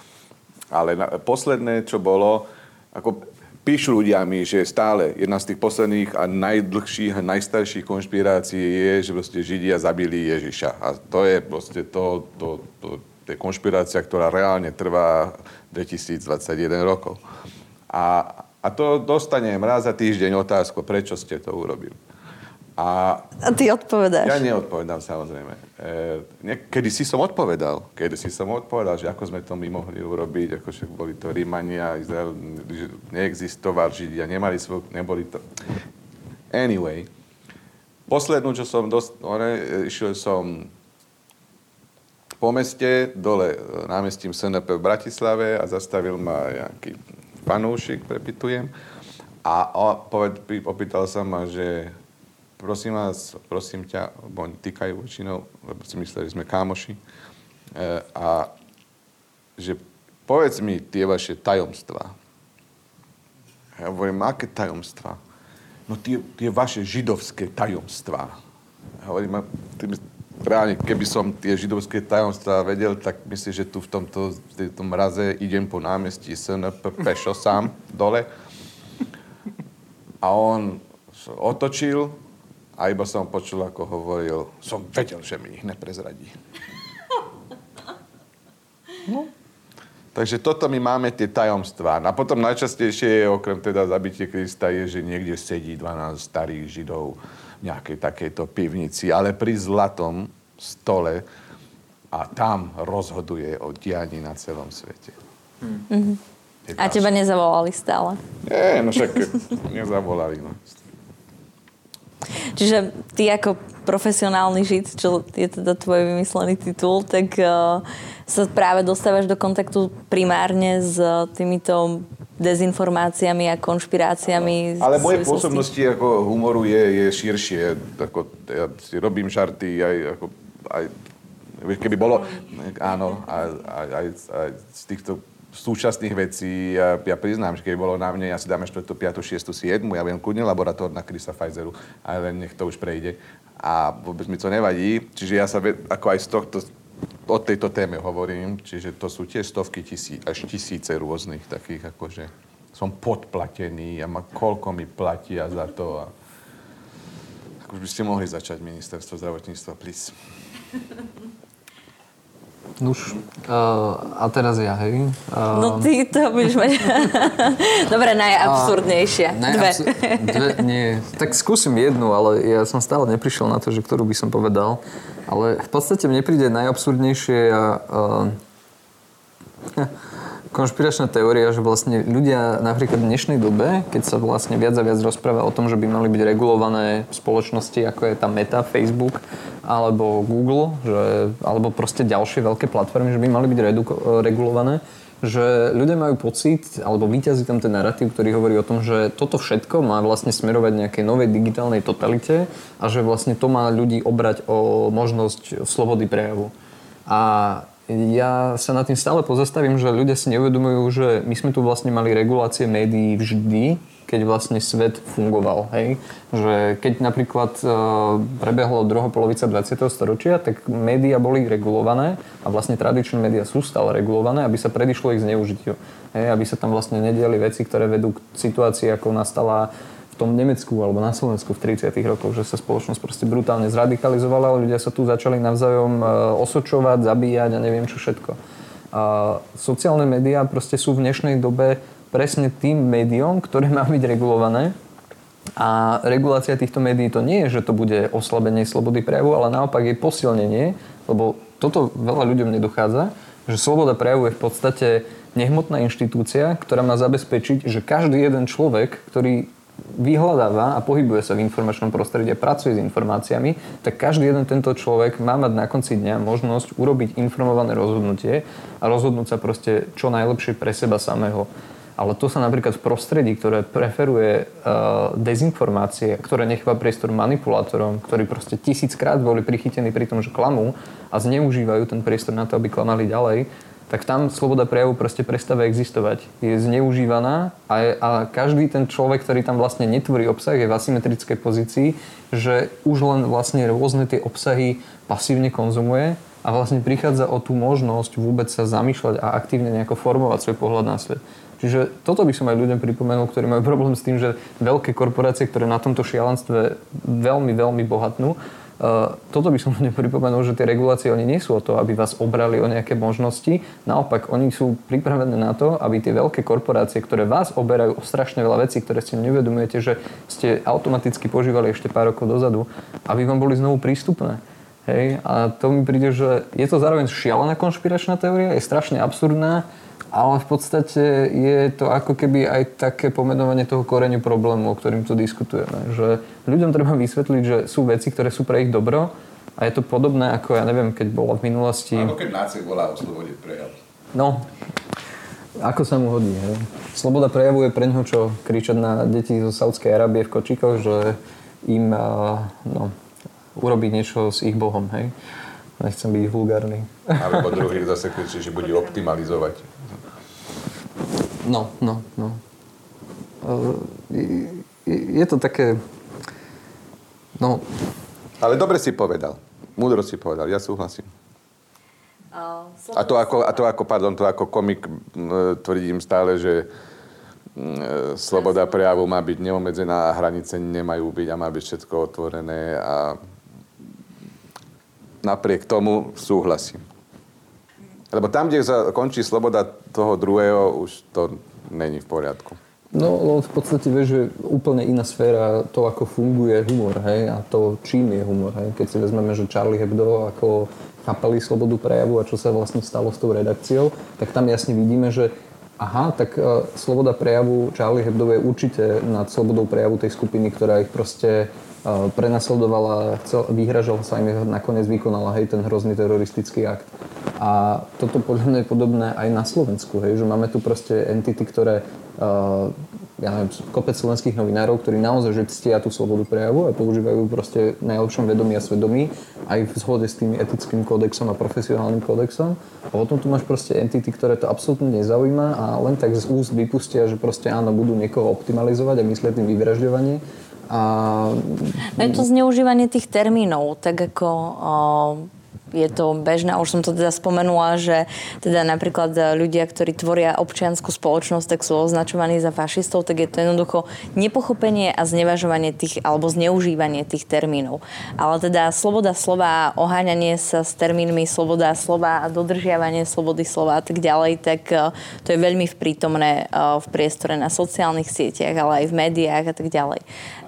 ale na, posledné, čo bolo, ako Píšu ľudia mi, že stále jedna z tých posledných a najdlhších a najstarších konšpirácií je, že proste Židia zabili Ježiša. A to je proste to, to, to, to je konšpirácia, ktorá reálne trvá 2021 rokov. A, a to dostanem raz za týždeň otázku, prečo ste to urobili. A, a ty odpovedáš? Ja neodpovedám, samozrejme. E, kedy si som odpovedal, kedy si som odpovedal, že ako sme to my mohli urobiť, ako že boli to Rímania, Izrael neexistoval, Židia nemali svoj, neboli to... Anyway, poslednú, čo som dost, one, išiel som po meste, dole e, námestím SNP v Bratislave a zastavil ma nejaký fanúšik, prepitujem. A opýtal sa ma, že prosím vás, prosím ťa, bo oni týkajú väčšinou, lebo si mysleli, že sme kámoši, e, a že povedz mi tie vaše tajomstvá. Ja hovorím, aké tajomstvá? No tie, tie vaše židovské tajomstvá. Ja hovorím, ty, reálne, keby som tie židovské tajomstvá vedel, tak myslím, že tu v tomto, v tomto mraze idem po námestí SNP pešo sám dole. A on otočil a iba som počul, ako hovoril, som vedel, že mi ich neprezradí. No. Takže toto my máme tie tajomstvá. A potom najčastejšie, okrem teda zabitie Krista, je, že niekde sedí 12 starých židov v nejakej takejto pivnici, ale pri zlatom stole a tam rozhoduje o dianí na celom svete. Mm-hmm. A teba nezavolali stále? Nie, no však nezavolali. No. Čiže ty ako profesionálny žid, čo je teda tvoj vymyslený titul, tak uh, sa práve dostávaš do kontaktu primárne s týmito dezinformáciami a konšpiráciami. Ale moje pôsobnosti ako humoru je, je širšie. Ako, ja si robím žarty aj, ako, aj keby bolo, áno, aj, aj, aj, aj z týchto súčasných vecí, ja, ja priznám, že keď bolo na mne, ja si dáme 4., 5., 6., 7., ja viem kľudne laboratórna na Krisa Pfizeru, ale nech to už prejde. A vôbec mi to nevadí. Čiže ja sa ako aj z tohto, o tejto téme hovorím, čiže to sú tie stovky tisí, až tisíce rôznych takých, akože som podplatený a ma, koľko mi platia za to. A, ako by ste mohli začať ministerstvo zdravotníctva, please. Už, uh, a teraz ja, hej. Uh, no ty to budeš mať... Dobre, najabsurdnejšia. Uh, dve. dve. Nie, tak skúsim jednu, ale ja som stále neprišiel na to, že ktorú by som povedal. Ale v podstate mne príde najabsurdnejšie a... Uh, konšpiračná teória, že vlastne ľudia napríklad v dnešnej dobe, keď sa vlastne viac a viac rozpráva o tom, že by mali byť regulované spoločnosti, ako je tá Meta, Facebook alebo Google, že, alebo proste ďalšie veľké platformy, že by mali byť redu- regulované, že ľudia majú pocit, alebo vyťazí tam ten narratív, ktorý hovorí o tom, že toto všetko má vlastne smerovať nejakej novej digitálnej totalite a že vlastne to má ľudí obrať o možnosť slobody prejavu. A ja sa nad tým stále pozastavím, že ľudia si neuvedomujú, že my sme tu vlastne mali regulácie médií vždy, keď vlastne svet fungoval. Hej? Že keď napríklad e, prebehlo druhá polovica 20. storočia, tak médiá boli regulované a vlastne tradičné médiá sú stále regulované, aby sa predišlo ich zneužitiu. Hej? Aby sa tam vlastne nediali veci, ktoré vedú k situácii, ako nastala tom Nemecku alebo na Slovensku v 30. rokoch, že sa spoločnosť proste brutálne zradikalizovala ľudia sa tu začali navzájom e, osočovať, zabíjať a neviem čo všetko. A sociálne médiá proste sú v dnešnej dobe presne tým médium, ktoré má byť regulované. A regulácia týchto médií to nie je, že to bude oslabenie slobody prejavu, ale naopak je posilnenie, lebo toto veľa ľuďom nedochádza, že sloboda prejavu je v podstate nehmotná inštitúcia, ktorá má zabezpečiť, že každý jeden človek, ktorý vyhľadáva a pohybuje sa v informačnom prostredí a pracuje s informáciami, tak každý jeden tento človek má mať na konci dňa možnosť urobiť informované rozhodnutie a rozhodnúť sa proste čo najlepšie pre seba samého. Ale to sa napríklad v prostredí, ktoré preferuje uh, dezinformácie, ktoré necháva priestor manipulátorom, ktorí proste tisíckrát boli prichytení pri tom, že klamú a zneužívajú ten priestor na to, aby klamali ďalej, tak tam sloboda prejavu proste prestáva existovať. Je zneužívaná a, a každý ten človek, ktorý tam vlastne netvorí obsah, je v asymetrickej pozícii, že už len vlastne rôzne tie obsahy pasívne konzumuje a vlastne prichádza o tú možnosť vôbec sa zamýšľať a aktívne nejako formovať svoj pohľad na svet. Čiže toto by som aj ľuďom pripomenul, ktorí majú problém s tým, že veľké korporácie, ktoré na tomto šialenstve veľmi, veľmi bohatnú, toto by som ľuďom pripomenul, že tie regulácie oni nie sú o to, aby vás obrali o nejaké možnosti. Naopak, oni sú pripravené na to, aby tie veľké korporácie, ktoré vás oberajú o strašne veľa vecí, ktoré si nevedomujete, že ste automaticky požívali ešte pár rokov dozadu, aby vám boli znovu prístupné. Hej? A to mi príde, že je to zároveň šialená konšpiračná teória, je strašne absurdná, ale v podstate je to ako keby aj také pomenovanie toho koreňu problému, o ktorým tu diskutujeme. Že ľuďom treba vysvetliť, že sú veci, ktoré sú pre ich dobro a je to podobné ako, ja neviem, keď bolo v minulosti... Ako keď nácek volá oslobodiť prejav. No, ako sa mu hodí. Hej. Sloboda prejavu je pre ňoho, čo kričať na deti zo Saudskej Arábie v kočíkoch, že im no, urobiť niečo s ich bohom. Hej. Nechcem byť vulgárny. Alebo druhý zase kričí, že bude optimalizovať. No, no, no. Je to také... No... Ale dobre si povedal. Múdro si povedal. Ja súhlasím. A to ako, a to ako, pardon, to ako komik tvrdím stále, že sloboda prejavu má byť neomedzená a hranice nemajú byť a má byť všetko otvorené a napriek tomu súhlasím. Lebo tam, kde sa končí sloboda toho druhého, už to není v poriadku. No, v podstate vieš, že úplne iná sféra to, ako funguje humor, hej, a to, čím je humor, hej. Keď si vezmeme, že Charlie Hebdo ako chápali slobodu prejavu a čo sa vlastne stalo s tou redakciou, tak tam jasne vidíme, že aha, tak uh, sloboda prejavu Charlie Hebdo je určite nad slobodou prejavu tej skupiny, ktorá ich proste prenasledovala, chcel, sa im, nakoniec vykonala hej, ten hrozný teroristický akt. A toto podľa mňa je podobné aj na Slovensku, hej, že máme tu proste entity, ktoré, uh, ja neviem, kopec slovenských novinárov, ktorí naozaj že ctia tú slobodu prejavu a používajú proste najlepšom vedomí a svedomí aj v zhode s tým etickým kódexom a profesionálnym kódexom. A potom tu máš proste entity, ktoré to absolútne nezaujíma a len tak z úst vypustia, že proste áno, budú niekoho optimalizovať a myslia tým vyvražďovanie. A... No je to zneužívanie tých termínov, tak ako je to bežné. Už som to teda spomenula, že teda napríklad ľudia, ktorí tvoria občianskú spoločnosť, tak sú označovaní za fašistov, tak je to jednoducho nepochopenie a znevažovanie tých, alebo zneužívanie tých termínov. Ale teda sloboda slova, oháňanie sa s termínmi sloboda slova a dodržiavanie slobody slova a tak ďalej, tak to je veľmi vprítomné e, v priestore na sociálnych sieťach, ale aj v médiách a tak ďalej.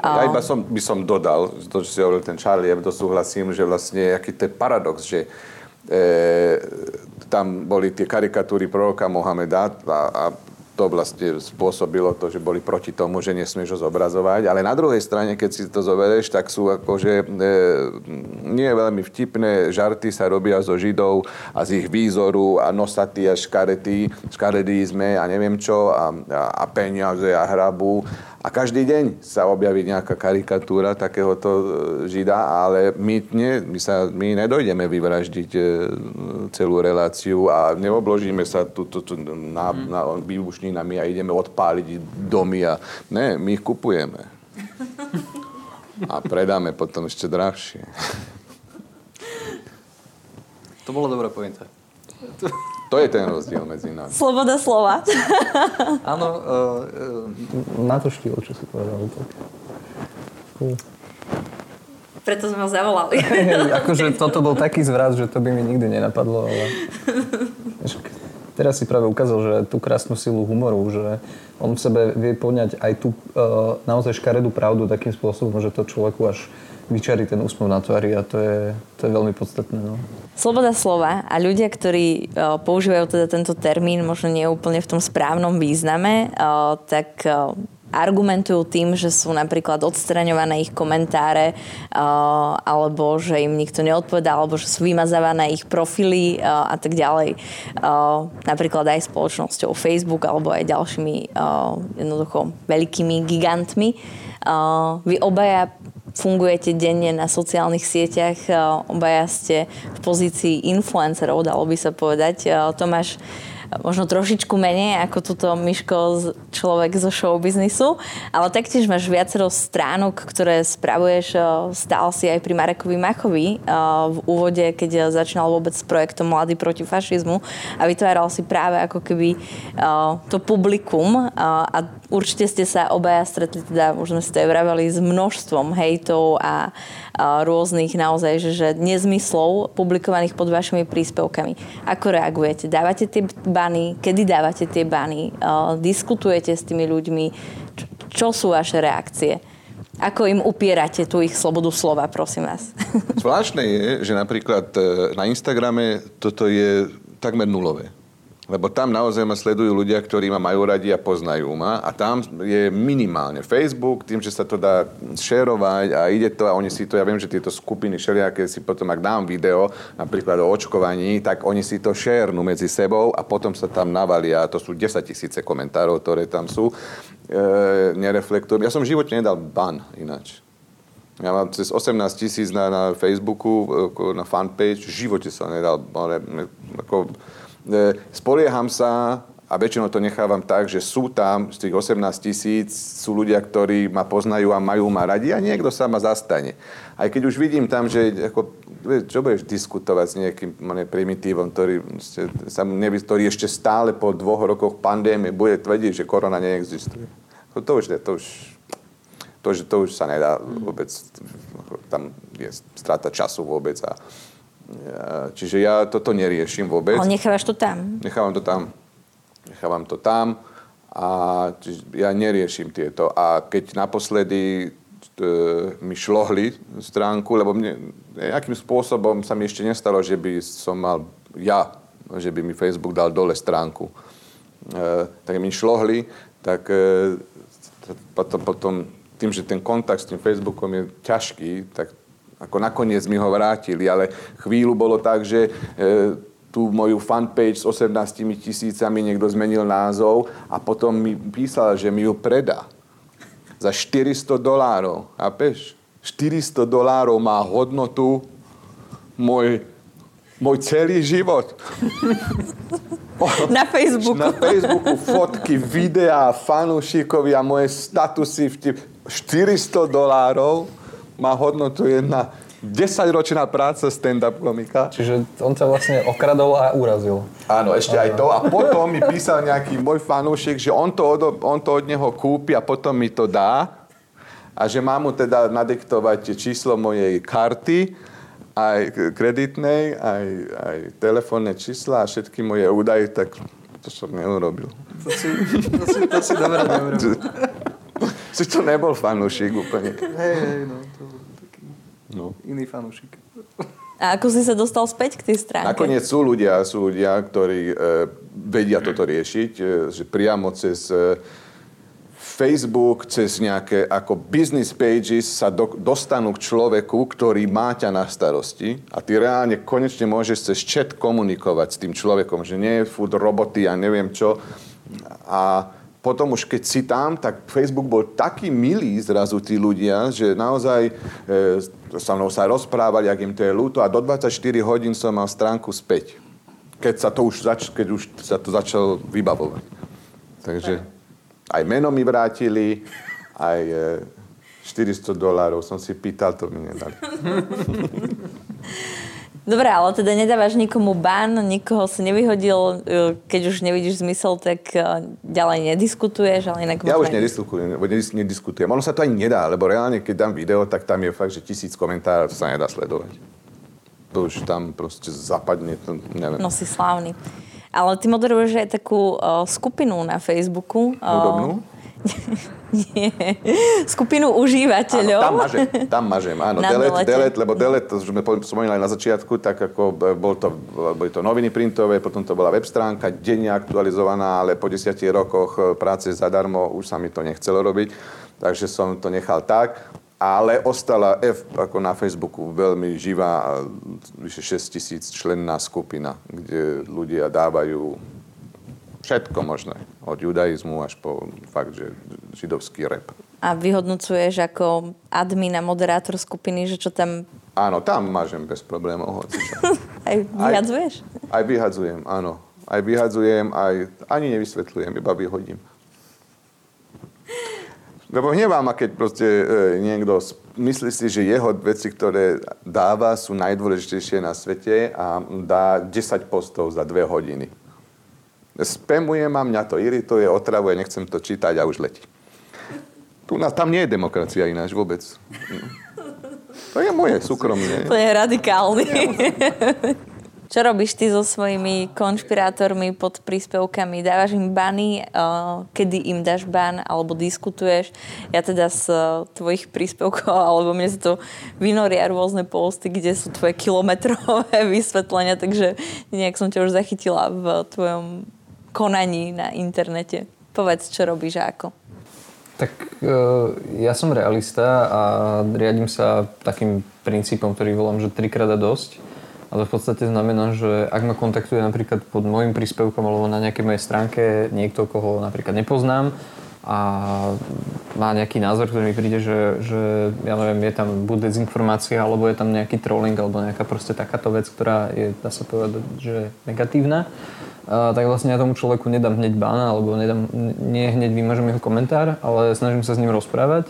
Ja iba som, by som dodal, to, čo si hovoril ten Charlie, ja to súhlasím, že vlastne aký to je paradox, že e, tam boli tie karikatúry proroka Mohameda a, a to vlastne spôsobilo to, že boli proti tomu, že nesmieš ho zobrazovať. Ale na druhej strane, keď si to zoberieš, tak sú akože e, nie veľmi vtipné žarty sa robia zo Židov a z ich výzoru a nosatí a škaretí, škaredí sme a neviem čo a, a, a peniaze a hrabu a každý deň sa objaví nejaká karikatúra takéhoto e, žida, ale my, nie, my, sa, my nedojdeme vyvraždiť e, celú reláciu a neobložíme sa tu, tu, tu na, mm. na výbušninami a ideme odpáliť domy a ne, my ich kupujeme. A predáme potom ešte drahšie. To bolo dobrá pointa. To je ten rozdiel medzi nami. Sloboda slova. Áno, uh, uh, na to štýl, čo si povedal. Tak. Cool. Preto sme ho zavolali. akože toto bol taký zvrat, že to by mi nikdy nenapadlo, ale... teraz si práve ukázal, že tú krásnu silu humoru, že on v sebe vie poňať aj tú uh, naozaj škaredú pravdu takým spôsobom, že to človeku až vyčarí ten úsmev na tvári a to je, to je veľmi podstatné. No. Sloboda slova a ľudia, ktorí uh, používajú teda tento termín, možno nie úplne v tom správnom význame, uh, tak uh, argumentujú tým, že sú napríklad odstraňované ich komentáre alebo že im nikto neodpovedá alebo že sú vymazávané ich profily a tak ďalej. Napríklad aj spoločnosťou Facebook alebo aj ďalšími jednoducho veľkými gigantmi. Vy obaja fungujete denne na sociálnych sieťach, obaja ste v pozícii influencerov, dalo by sa povedať. Tomáš, možno trošičku menej ako túto Miško človek zo showbiznisu, ale taktiež máš viacero stránok, ktoré spravuješ, stál si aj pri Marekovi Machovi v úvode, keď začínal vôbec s projektom Mladý proti fašizmu a vytváral si práve ako keby to publikum a určite ste sa obaja stretli, teda už sme si vraveli, s množstvom hejtov a rôznych naozaj, že, že nezmyslov publikovaných pod vašimi príspevkami. Ako reagujete? Dávate tie bany? Kedy dávate tie bany? Diskutujete s tými ľuďmi? Čo sú vaše reakcie? Ako im upierate tú ich slobodu slova, prosím vás? Zvláštne je, že napríklad e, na Instagrame toto je takmer nulové. Lebo tam naozaj ma sledujú ľudia, ktorí ma majú radi a poznajú ma. A tam je minimálne Facebook, tým, že sa to dá šerovať a ide to a oni si to, ja viem, že tieto skupiny šeriaké si potom, ak dám video, napríklad o očkovaní, tak oni si to šernú medzi sebou a potom sa tam navalia. To sú 10 tisíce komentárov, ktoré tam sú. E, nereflektujem. Ja som v živote nedal ban ináč. Ja mám cez 18 tisíc na, na Facebooku, e, na fanpage, v živote som nedal, ale, ako, spolieham sa a väčšinou to nechávam tak, že sú tam z tých 18 tisíc, sú ľudia, ktorí ma poznajú a majú ma radi a niekto sa ma zastane. Aj keď už vidím tam, že ako, čo budeš diskutovať s nejakým primitívom, ktorý, sa nevy, ktorý ešte stále po dvoch rokoch pandémie bude tvrdiť, že korona neexistuje. To, to už, to už to, to už sa nedá vôbec, tam je strata času vôbec a Čiže ja toto neriešim vôbec. Ale nechávaš to tam? Nechávam to tam. Nechávam to tam a ja neriešim tieto. A keď naposledy e, mi šlohli stránku, lebo mne, nejakým spôsobom sa mi ešte nestalo, že by som mal ja, že by mi Facebook dal dole stránku. E, tak mi šlohli, tak e, potom, potom tým, že ten kontakt s tým Facebookom je ťažký, tak ako nakoniec mi ho vrátili, ale chvíľu bolo tak, že e, tú moju fanpage s 18 tisícami niekto zmenil názov a potom mi písal, že mi ju predá za 400 dolárov. A peš, 400 dolárov má hodnotu môj, môj celý život. Na Facebooku. Na Facebooku fotky, videá, fanúšikovia, moje statusy, vtip. 400 dolárov má hodnotu jedna 10-ročná práca stand-up komika. Čiže on sa vlastne okradol a urazil. Áno, ešte aj to. A potom mi písal nejaký môj fanúšik, že on to, od, on to od neho kúpi a potom mi to dá. A že mám mu teda nadiktovať číslo mojej karty, aj kreditnej, aj, aj telefónne čísla a všetky moje údaje, tak to som neurobil. To si, to si, to si dobre neurobil. si to nebol fanúšik úplne. Hej, hej, no. To no. iný fanúšik. A ako si sa dostal späť k tej stránke? Nakoniec sú ľudia, sú ľudia ktorí e, vedia toto riešiť, e, že priamo cez e, Facebook, cez nejaké ako business pages sa do, dostanú k človeku, ktorý má ťa na starosti a ty reálne konečne môžeš cez chat komunikovať s tým človekom, že nie je food roboty a neviem čo. A potom už keď si tam, tak Facebook bol taký milý zrazu tí ľudia, že naozaj e, sa mnou sa rozprávali, ak im to je ľúto a do 24 hodín som mal stránku späť. Keď sa to už, zač- keď už sa to začalo vybavovať. Takže aj meno mi vrátili, aj e, 400 dolárov som si pýtal, to mi nedali. Dobre, ale teda nedávaš nikomu ban, nikoho si nevyhodil, e, keď už nevidíš zmysel, tak e, ďalej nediskutuješ, ale inak... Ja už nediskutujem, nediskutujem. Ono sa to ani nedá, lebo reálne, keď dám video, tak tam je fakt, že tisíc komentárov, to sa nedá sledovať. To už tam proste zapadne, to neviem. No si slávny. Ale ty moderuješ aj takú uh, skupinu na Facebooku. Hudobnú? Nie. Skupinu užívateľov. Áno, tam mažem, tam mažem, áno. Na delete, delete. delete, lebo delete, to sme spomínali na začiatku, tak ako bol to, boli to noviny printové, potom to bola web stránka, denne aktualizovaná, ale po desiatich rokoch e, práce zadarmo už sa mi to nechcelo robiť, takže som to nechal tak. Ale ostala F ako na Facebooku veľmi živá, vyše 6 tisíc členná skupina, kde ľudia dávajú všetko možné. Od judaizmu až po fakt, že židovský rep. A vyhodnocuješ ako admin a moderátor skupiny, že čo tam Áno, tam mažem bez problémov. Aj vyhadzuješ? Aj vyhadzujem, áno. Aj vyhadzujem, aj ani nevysvetľujem, iba vyhodím. Lebo hnevá ma, keď proste e, niekto myslí si, že jeho veci, ktoré dáva, sú najdôležitejšie na svete a dá 10 postov za dve hodiny. Spamuje ma, mňa to irituje, otravuje, nechcem to čítať a už letí. Tu na, tam nie je demokracia ináč vôbec. To je moje súkromie. To je radikálny. Čo robíš ty so svojimi konšpirátormi pod príspevkami? Dávaš im bany, kedy im dáš ban, alebo diskutuješ? Ja teda z uh, tvojich príspevkov, alebo mne sa to vynoria rôzne posty, kde sú tvoje kilometrové vysvetlenia, takže nejak som ťa už zachytila v tvojom konaní na internete. Povedz, čo robíš a ako. Tak e, ja som realista a riadím sa takým princípom, ktorý volám, že trikrát a dosť. A to v podstate znamená, že ak ma kontaktuje napríklad pod môjim príspevkom alebo na nejakej mojej stránke niekto, koho napríklad nepoznám a má nejaký názor, ktorý mi príde, že, že ja neviem, je tam buď dezinformácia, alebo je tam nejaký trolling, alebo nejaká proste takáto vec, ktorá je, dá sa povedať, že negatívna, tak vlastne ja tomu človeku nedám hneď bána, alebo nedám, nie hneď vymažem jeho komentár, ale snažím sa s ním rozprávať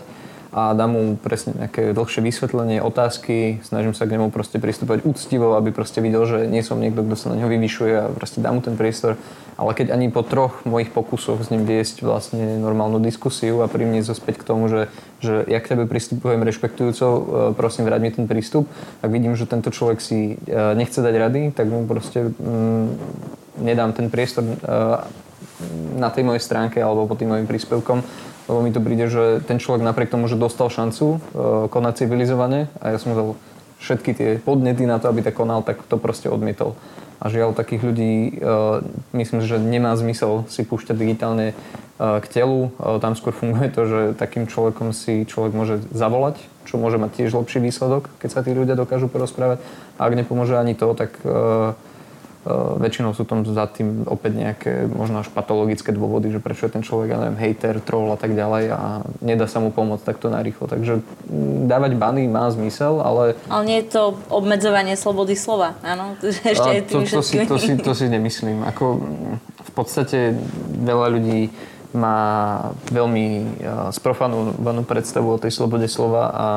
a dám mu presne nejaké dlhšie vysvetlenie, otázky, snažím sa k nemu proste pristúpať úctivo, aby proste videl, že nie som niekto, kto sa na neho vyvyšuje a proste dám mu ten priestor. Ale keď ani po troch mojich pokusoch s ním viesť vlastne normálnu diskusiu a priniesť ho k tomu, že, že ja k tebe pristupujem rešpektujúco, e, prosím, vráť mi ten prístup, tak vidím, že tento človek si e, nechce dať rady, tak mu proste mm, nedám ten priestor e, na tej mojej stránke alebo pod tým mojim príspevkom, lebo mi to príde, že ten človek napriek tomu, že dostal šancu uh, konať civilizovane a ja som dal všetky tie podnety na to, aby tak konal, tak to proste odmietol. A žiaľ, takých ľudí uh, myslím, že nemá zmysel si púšťať digitálne k telu. Tam skôr funguje to, že takým človekom si človek môže zavolať, čo môže mať tiež lepší výsledok, keď sa tí ľudia dokážu porozprávať. A ak nepomôže ani to, tak väčšinou sú tam za tým opäť nejaké možno až patologické dôvody, že prečo je ten človek, ja neviem, hater, troll a tak ďalej a nedá sa mu pomôcť takto narýchlo. Takže mm, dávať bany má zmysel, ale... Ale nie je to obmedzovanie slobody slova, áno? Ešte a to, to, si, to, si, to si nemyslím. Ako, mm, v podstate veľa ľudí má veľmi uh, sprofanovanú predstavu o tej slobode slova a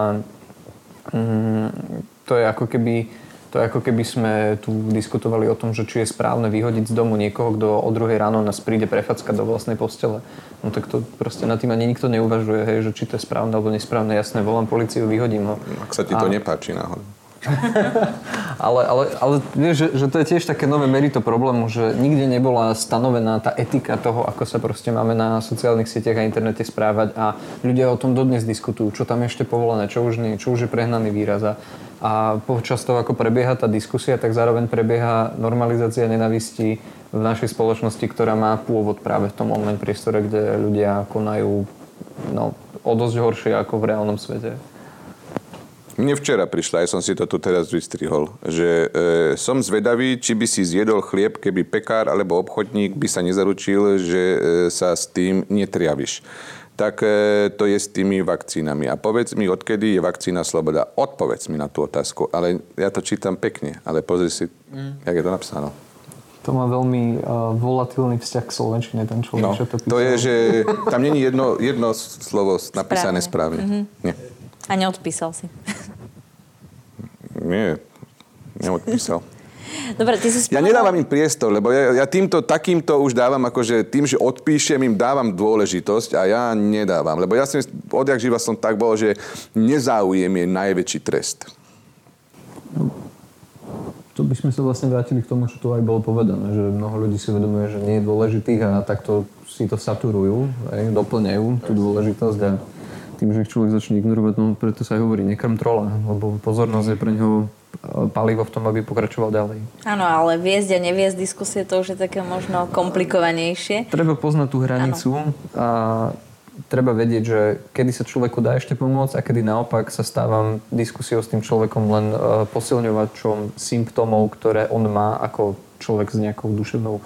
mm, to je ako keby to je ako keby sme tu diskutovali o tom, že či je správne vyhodiť z domu niekoho, kto o druhej ráno nás príde prefackať do vlastnej postele. No tak to proste nad tým ani nikto neuvažuje, hej, že či to je správne alebo nesprávne. Jasné, volám policiu, vyhodím ho. Ak sa ti to A- nepáči náhodou. Ale, ale, ale vieš, že, že to je tiež také nové merito problému, že nikde nebola stanovená tá etika toho, ako sa proste máme na sociálnych sieťach a internete správať a ľudia o tom dodnes diskutujú, čo tam ešte povolené, čo už nie, čo už je prehnaný výraz. A, a počas toho, ako prebieha tá diskusia, tak zároveň prebieha normalizácia nenavisti v našej spoločnosti, ktorá má pôvod práve v tom online priestore, kde ľudia konajú no, o dosť horšie ako v reálnom svete. Mne včera prišla, aj som si to tu teraz vystrihol, že e, som zvedavý, či by si zjedol chlieb, keby pekár alebo obchodník by sa nezaručil, že e, sa s tým netriaviš. Tak e, to je s tými vakcínami. A povedz mi, odkedy je vakcína sloboda? Odpovedz mi na tú otázku. Ale ja to čítam pekne, ale pozri si, mm. jak je to napsáno. To má veľmi uh, volatilný vzťah k slovenčine, ten človek, No, čo to písal. to je, že tam není jedno, jedno slovo napísané správne. Správne. Nie. A neodpísal si. Nie, neodpísal. Dobre, ty si Ja spomenul- nedávam im priestor, lebo ja, ja týmto, takýmto už dávam, akože tým, že odpíšem, im dávam dôležitosť a ja nedávam. Lebo ja som, odjak živa som tak bol, že nezáujem je najväčší trest. to by sme sa vlastne vrátili k tomu, čo tu aj bolo povedané, že mnoho ľudí si uvedomuje, že nie je dôležitých a takto si to saturujú, aj, doplňajú tú dôležitosť a tým, že ich človek začne ignorovať, no preto sa aj hovorí nekrm trola, lebo pozornosť je pre neho palivo v tom, aby pokračoval ďalej. Áno, ale viesť a neviesť diskusie, to už je také možno komplikovanejšie. Treba poznať tú hranicu ano. a treba vedieť, že kedy sa človeku dá ešte pomôcť a kedy naopak sa stávam diskusiou s tým človekom len uh, posilňovačom symptómov, ktoré on má ako človek s nejakou duševnou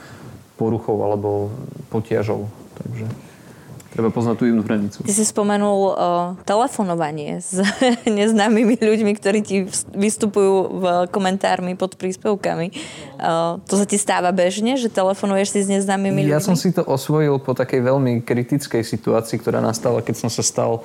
poruchou alebo potiažou. Takže treba poznať tú jednu hranicu. Ty si spomenul uh, telefonovanie s neznámymi ľuďmi, ktorí ti vystupujú v komentármi pod príspevkami. Uh, to sa ti stáva bežne, že telefonuješ si s neznámymi ľuďmi? Ja som si to osvojil po takej veľmi kritickej situácii, ktorá nastala, keď som sa stal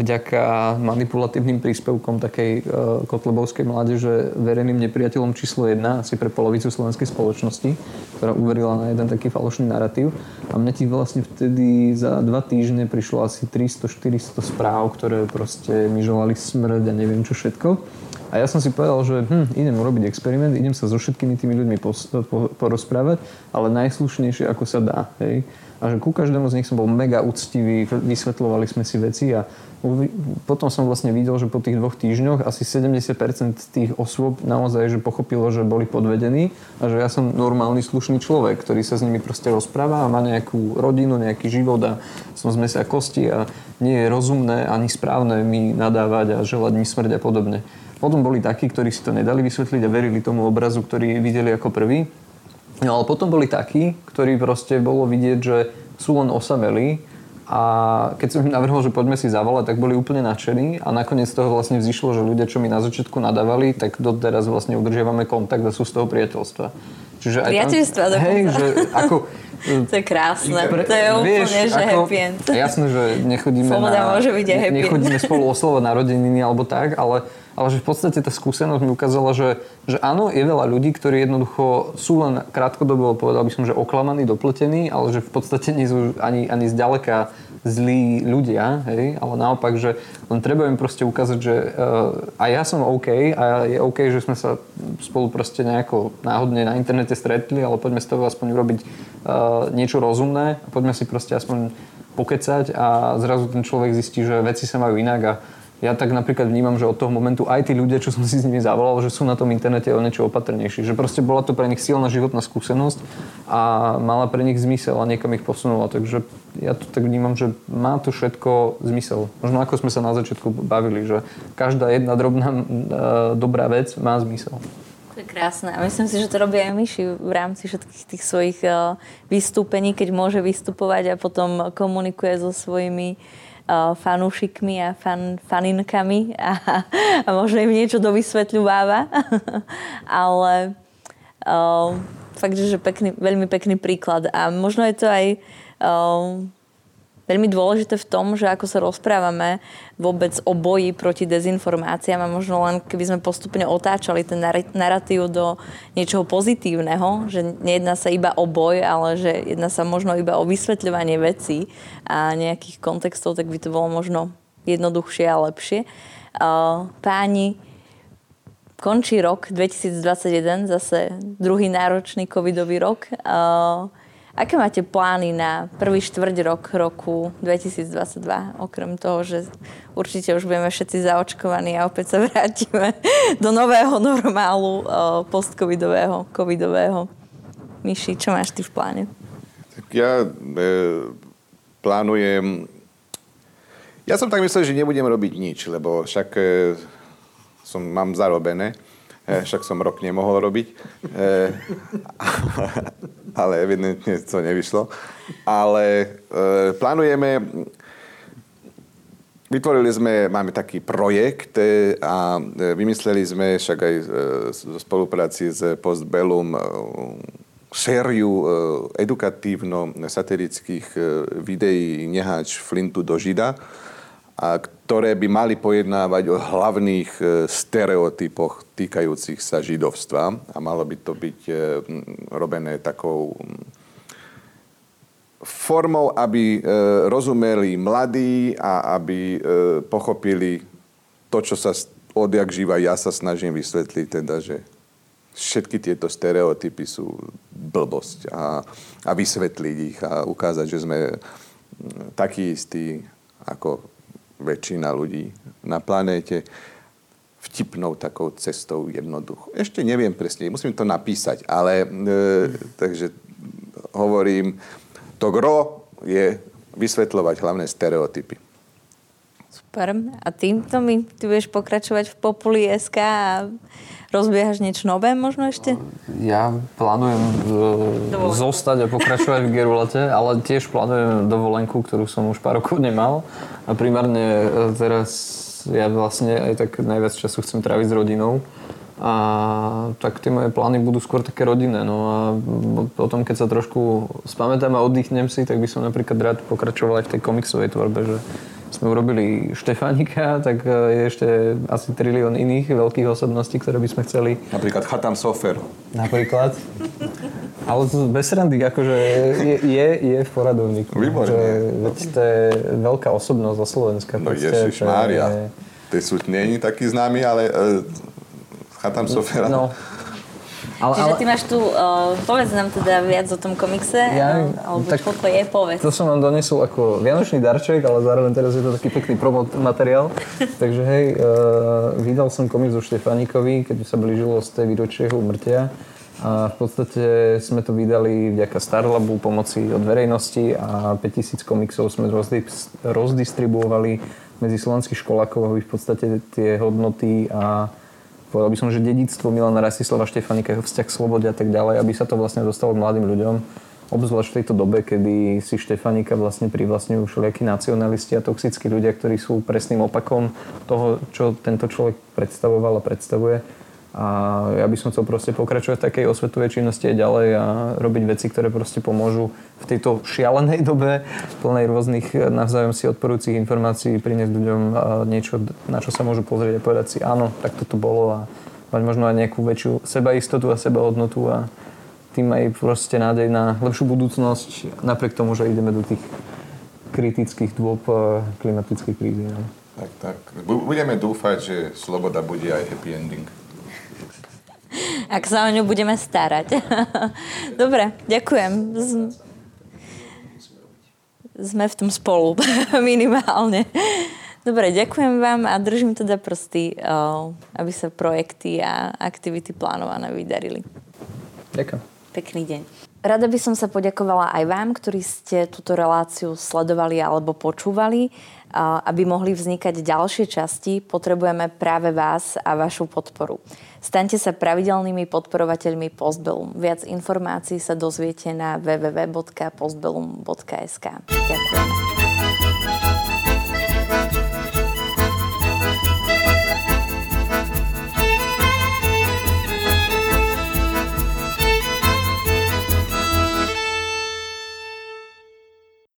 vďaka manipulatívnym príspevkom takej uh, kotlebovskej mládeže verejným nepriateľom číslo 1 asi pre polovicu slovenskej spoločnosti, ktorá uverila na jeden taký falošný narratív. A mne ti vlastne vtedy za dva týždne prišlo asi 300-400 správ, ktoré proste mi želali smrť a neviem čo všetko. A ja som si povedal, že hm, idem urobiť experiment, idem sa so všetkými tými ľuďmi porozprávať, ale najslušnejšie ako sa dá. Hej? A že ku každému z nich som bol mega úctivý, vysvetľovali sme si veci a potom som vlastne videl, že po tých dvoch týždňoch asi 70% tých osôb naozaj že pochopilo, že boli podvedení a že ja som normálny slušný človek, ktorý sa s nimi proste rozpráva a má nejakú rodinu, nejaký život a som z mesa kosti a nie je rozumné ani správne mi nadávať a želať mi smrť a podobne. Potom boli takí, ktorí si to nedali vysvetliť a verili tomu obrazu, ktorý videli ako prvý. No ale potom boli takí, ktorí proste bolo vidieť, že sú len osamelí a keď som im navrhol, že poďme si zavolať, tak boli úplne nadšení a nakoniec z toho vlastne vzýšlo, že ľudia, čo mi na začiatku nadávali, tak doteraz vlastne udržiavame kontakt a sú z toho priateľstva. Čiže aj Priateľstva tam, hej, že ako, to je krásne. Pre, to je úplne, vieš, že ako, happy end. Jasné, že nechodíme, Sloboda na, môže byť happy nechodíme spolu oslovať narodeniny alebo tak, ale ale že v podstate tá skúsenosť mi ukázala, že, že áno, je veľa ľudí, ktorí jednoducho sú len krátkodobo, povedal by som, že oklamaní, dopletení, ale že v podstate nie sú ani, ani zďaleka zlí ľudia, hej? ale naopak, že len treba im proste ukázať, že uh, aj ja som OK a je OK, že sme sa spolu proste nejako náhodne na internete stretli, ale poďme z toho aspoň urobiť uh, niečo rozumné a poďme si proste aspoň pokecať a zrazu ten človek zistí, že veci sa majú inak a ja tak napríklad vnímam, že od toho momentu aj tí ľudia, čo som si s nimi zavolal, že sú na tom internete o niečo opatrnejší. Že proste bola to pre nich silná životná skúsenosť a mala pre nich zmysel a niekam ich posunula. Takže ja to tak vnímam, že má to všetko zmysel. Možno ako sme sa na začiatku bavili, že každá jedna drobná e, dobrá vec má zmysel. To je krásne. A myslím si, že to robí aj Myši v rámci všetkých tých svojich uh, vystúpení, keď môže vystupovať a potom komunikuje so svojimi fanúšikmi a fan, faninkami a, a možno im niečo dovysvetľuváva. Ale uh, fakt, že pekný, veľmi pekný príklad. A možno je to aj uh, veľmi dôležité v tom, že ako sa rozprávame vôbec o boji proti dezinformáciám a možno len keby sme postupne otáčali ten narratív do niečoho pozitívneho, že nejedná sa iba o boj, ale že jedná sa možno iba o vysvetľovanie vecí a nejakých kontextov, tak by to bolo možno jednoduchšie a lepšie. Páni, končí rok 2021, zase druhý náročný covidový rok. Aké máte plány na prvý štvrť rok roku 2022? Okrem toho, že určite už budeme všetci zaočkovaní a opäť sa vrátime do nového normálu post-covidového, covidového. Myši, čo máš ty v pláne? Tak ja e, plánujem... Ja som tak myslel, že nebudem robiť nič, lebo však e, som, mám zarobené. E, však som rok nemohol robiť. E, ale evidentne to nevyšlo. Ale e, plánujeme, vytvorili sme, máme taký projekt a vymysleli sme však aj zo spolupráci s Postbellum sériu edukatívno-satirických videí Neháč Flintu do Žida a ktoré by mali pojednávať o hlavných e, stereotypoch týkajúcich sa židovstva. A malo by to byť e, robené takou formou, aby e, rozumeli mladí a aby pochopili to, čo sa odjak živa. Ja sa snažím vysvetliť, teda, že všetky tieto stereotypy sú blbosť a, a vysvetliť ich a ukázať, že sme takí istí ako väčšina ľudí na planéte vtipnou takou cestou jednoducho. Ešte neviem presne, musím to napísať, ale e, takže hovorím, to gro je vysvetľovať hlavné stereotypy. Super. A týmto mi ty budeš pokračovať v Populi SK a rozbiehaš niečo nové možno ešte? Ja plánujem uh, zostať a pokračovať v Gerulete, ale tiež plánujem dovolenku, ktorú som už pár rokov nemal. A primárne uh, teraz ja vlastne aj tak najviac času chcem tráviť s rodinou. A tak tie moje plány budú skôr také rodinné. No a potom, keď sa trošku spamätám a oddychnem si, tak by som napríklad rád pokračoval aj v tej komiksovej tvorbe, že sme urobili Štefánika, tak e, je ešte asi trilión iných veľkých osobností, ktoré by sme chceli. Napríklad Chatam Sofer. Napríklad. Ale to bez randy, akože je, je, je v poradovníku. Výborne. Veď to je veľká osobnosť zo Slovenska. No Ježiš Mária. Je... Ty sú, je taký známy, ale uh, Chatam Sofera. No, ale, Čiže ale... ty máš tu, uh, povedz nám teda viac o tom komikse, ja, alebo tak, koľko je, povedz. To som vám donesol ako vianočný darček, ale zároveň teraz je to taký pekný promo materiál. Takže hej, uh, vydal som komiks o Štefánikovi, keď sa blížilo z tej výročie jeho umrtia. A v podstate sme to vydali vďaka Starlabu, pomoci od verejnosti a 5000 komiksov sme rozdistribuovali medzi slovenských školákov, aby v podstate tie hodnoty a povedal by som, že dedictvo Milana Rastislava Štefanika, jeho vzťah k slobode a tak ďalej, aby sa to vlastne dostalo mladým ľuďom. Obzvlášť v tejto dobe, kedy si Štefanika vlastne privlastňujú všelijakí nacionalisti a toxickí ľudia, ktorí sú presným opakom toho, čo tento človek predstavoval a predstavuje a ja by som chcel proste pokračovať v takej osvetovej činnosti aj ďalej a robiť veci, ktoré proste pomôžu v tejto šialenej dobe, plnej rôznych navzájom si odporujúcich informácií, priniesť ľuďom niečo, na čo sa môžu pozrieť a povedať si áno, tak toto bolo a mať možno aj nejakú väčšiu sebaistotu a sebahodnotu a tým aj proste nádej na lepšiu budúcnosť, napriek tomu, že ideme do tých kritických dôb klimatických krízy. No. Tak, tak. Budeme dúfať, že sloboda bude aj happy ending ak sa o ňu budeme starať. Dobre, ďakujem. Sme v tom spolu, minimálne. Dobre, ďakujem vám a držím teda prsty, aby sa projekty a aktivity plánované vydarili. Ďakujem. Pekný deň. Rada by som sa poďakovala aj vám, ktorí ste túto reláciu sledovali alebo počúvali. Aby mohli vznikať ďalšie časti, potrebujeme práve vás a vašu podporu. Staňte sa pravidelnými podporovateľmi Postbellum. Viac informácií sa dozviete na www.postbellum.sk. Ďakujem.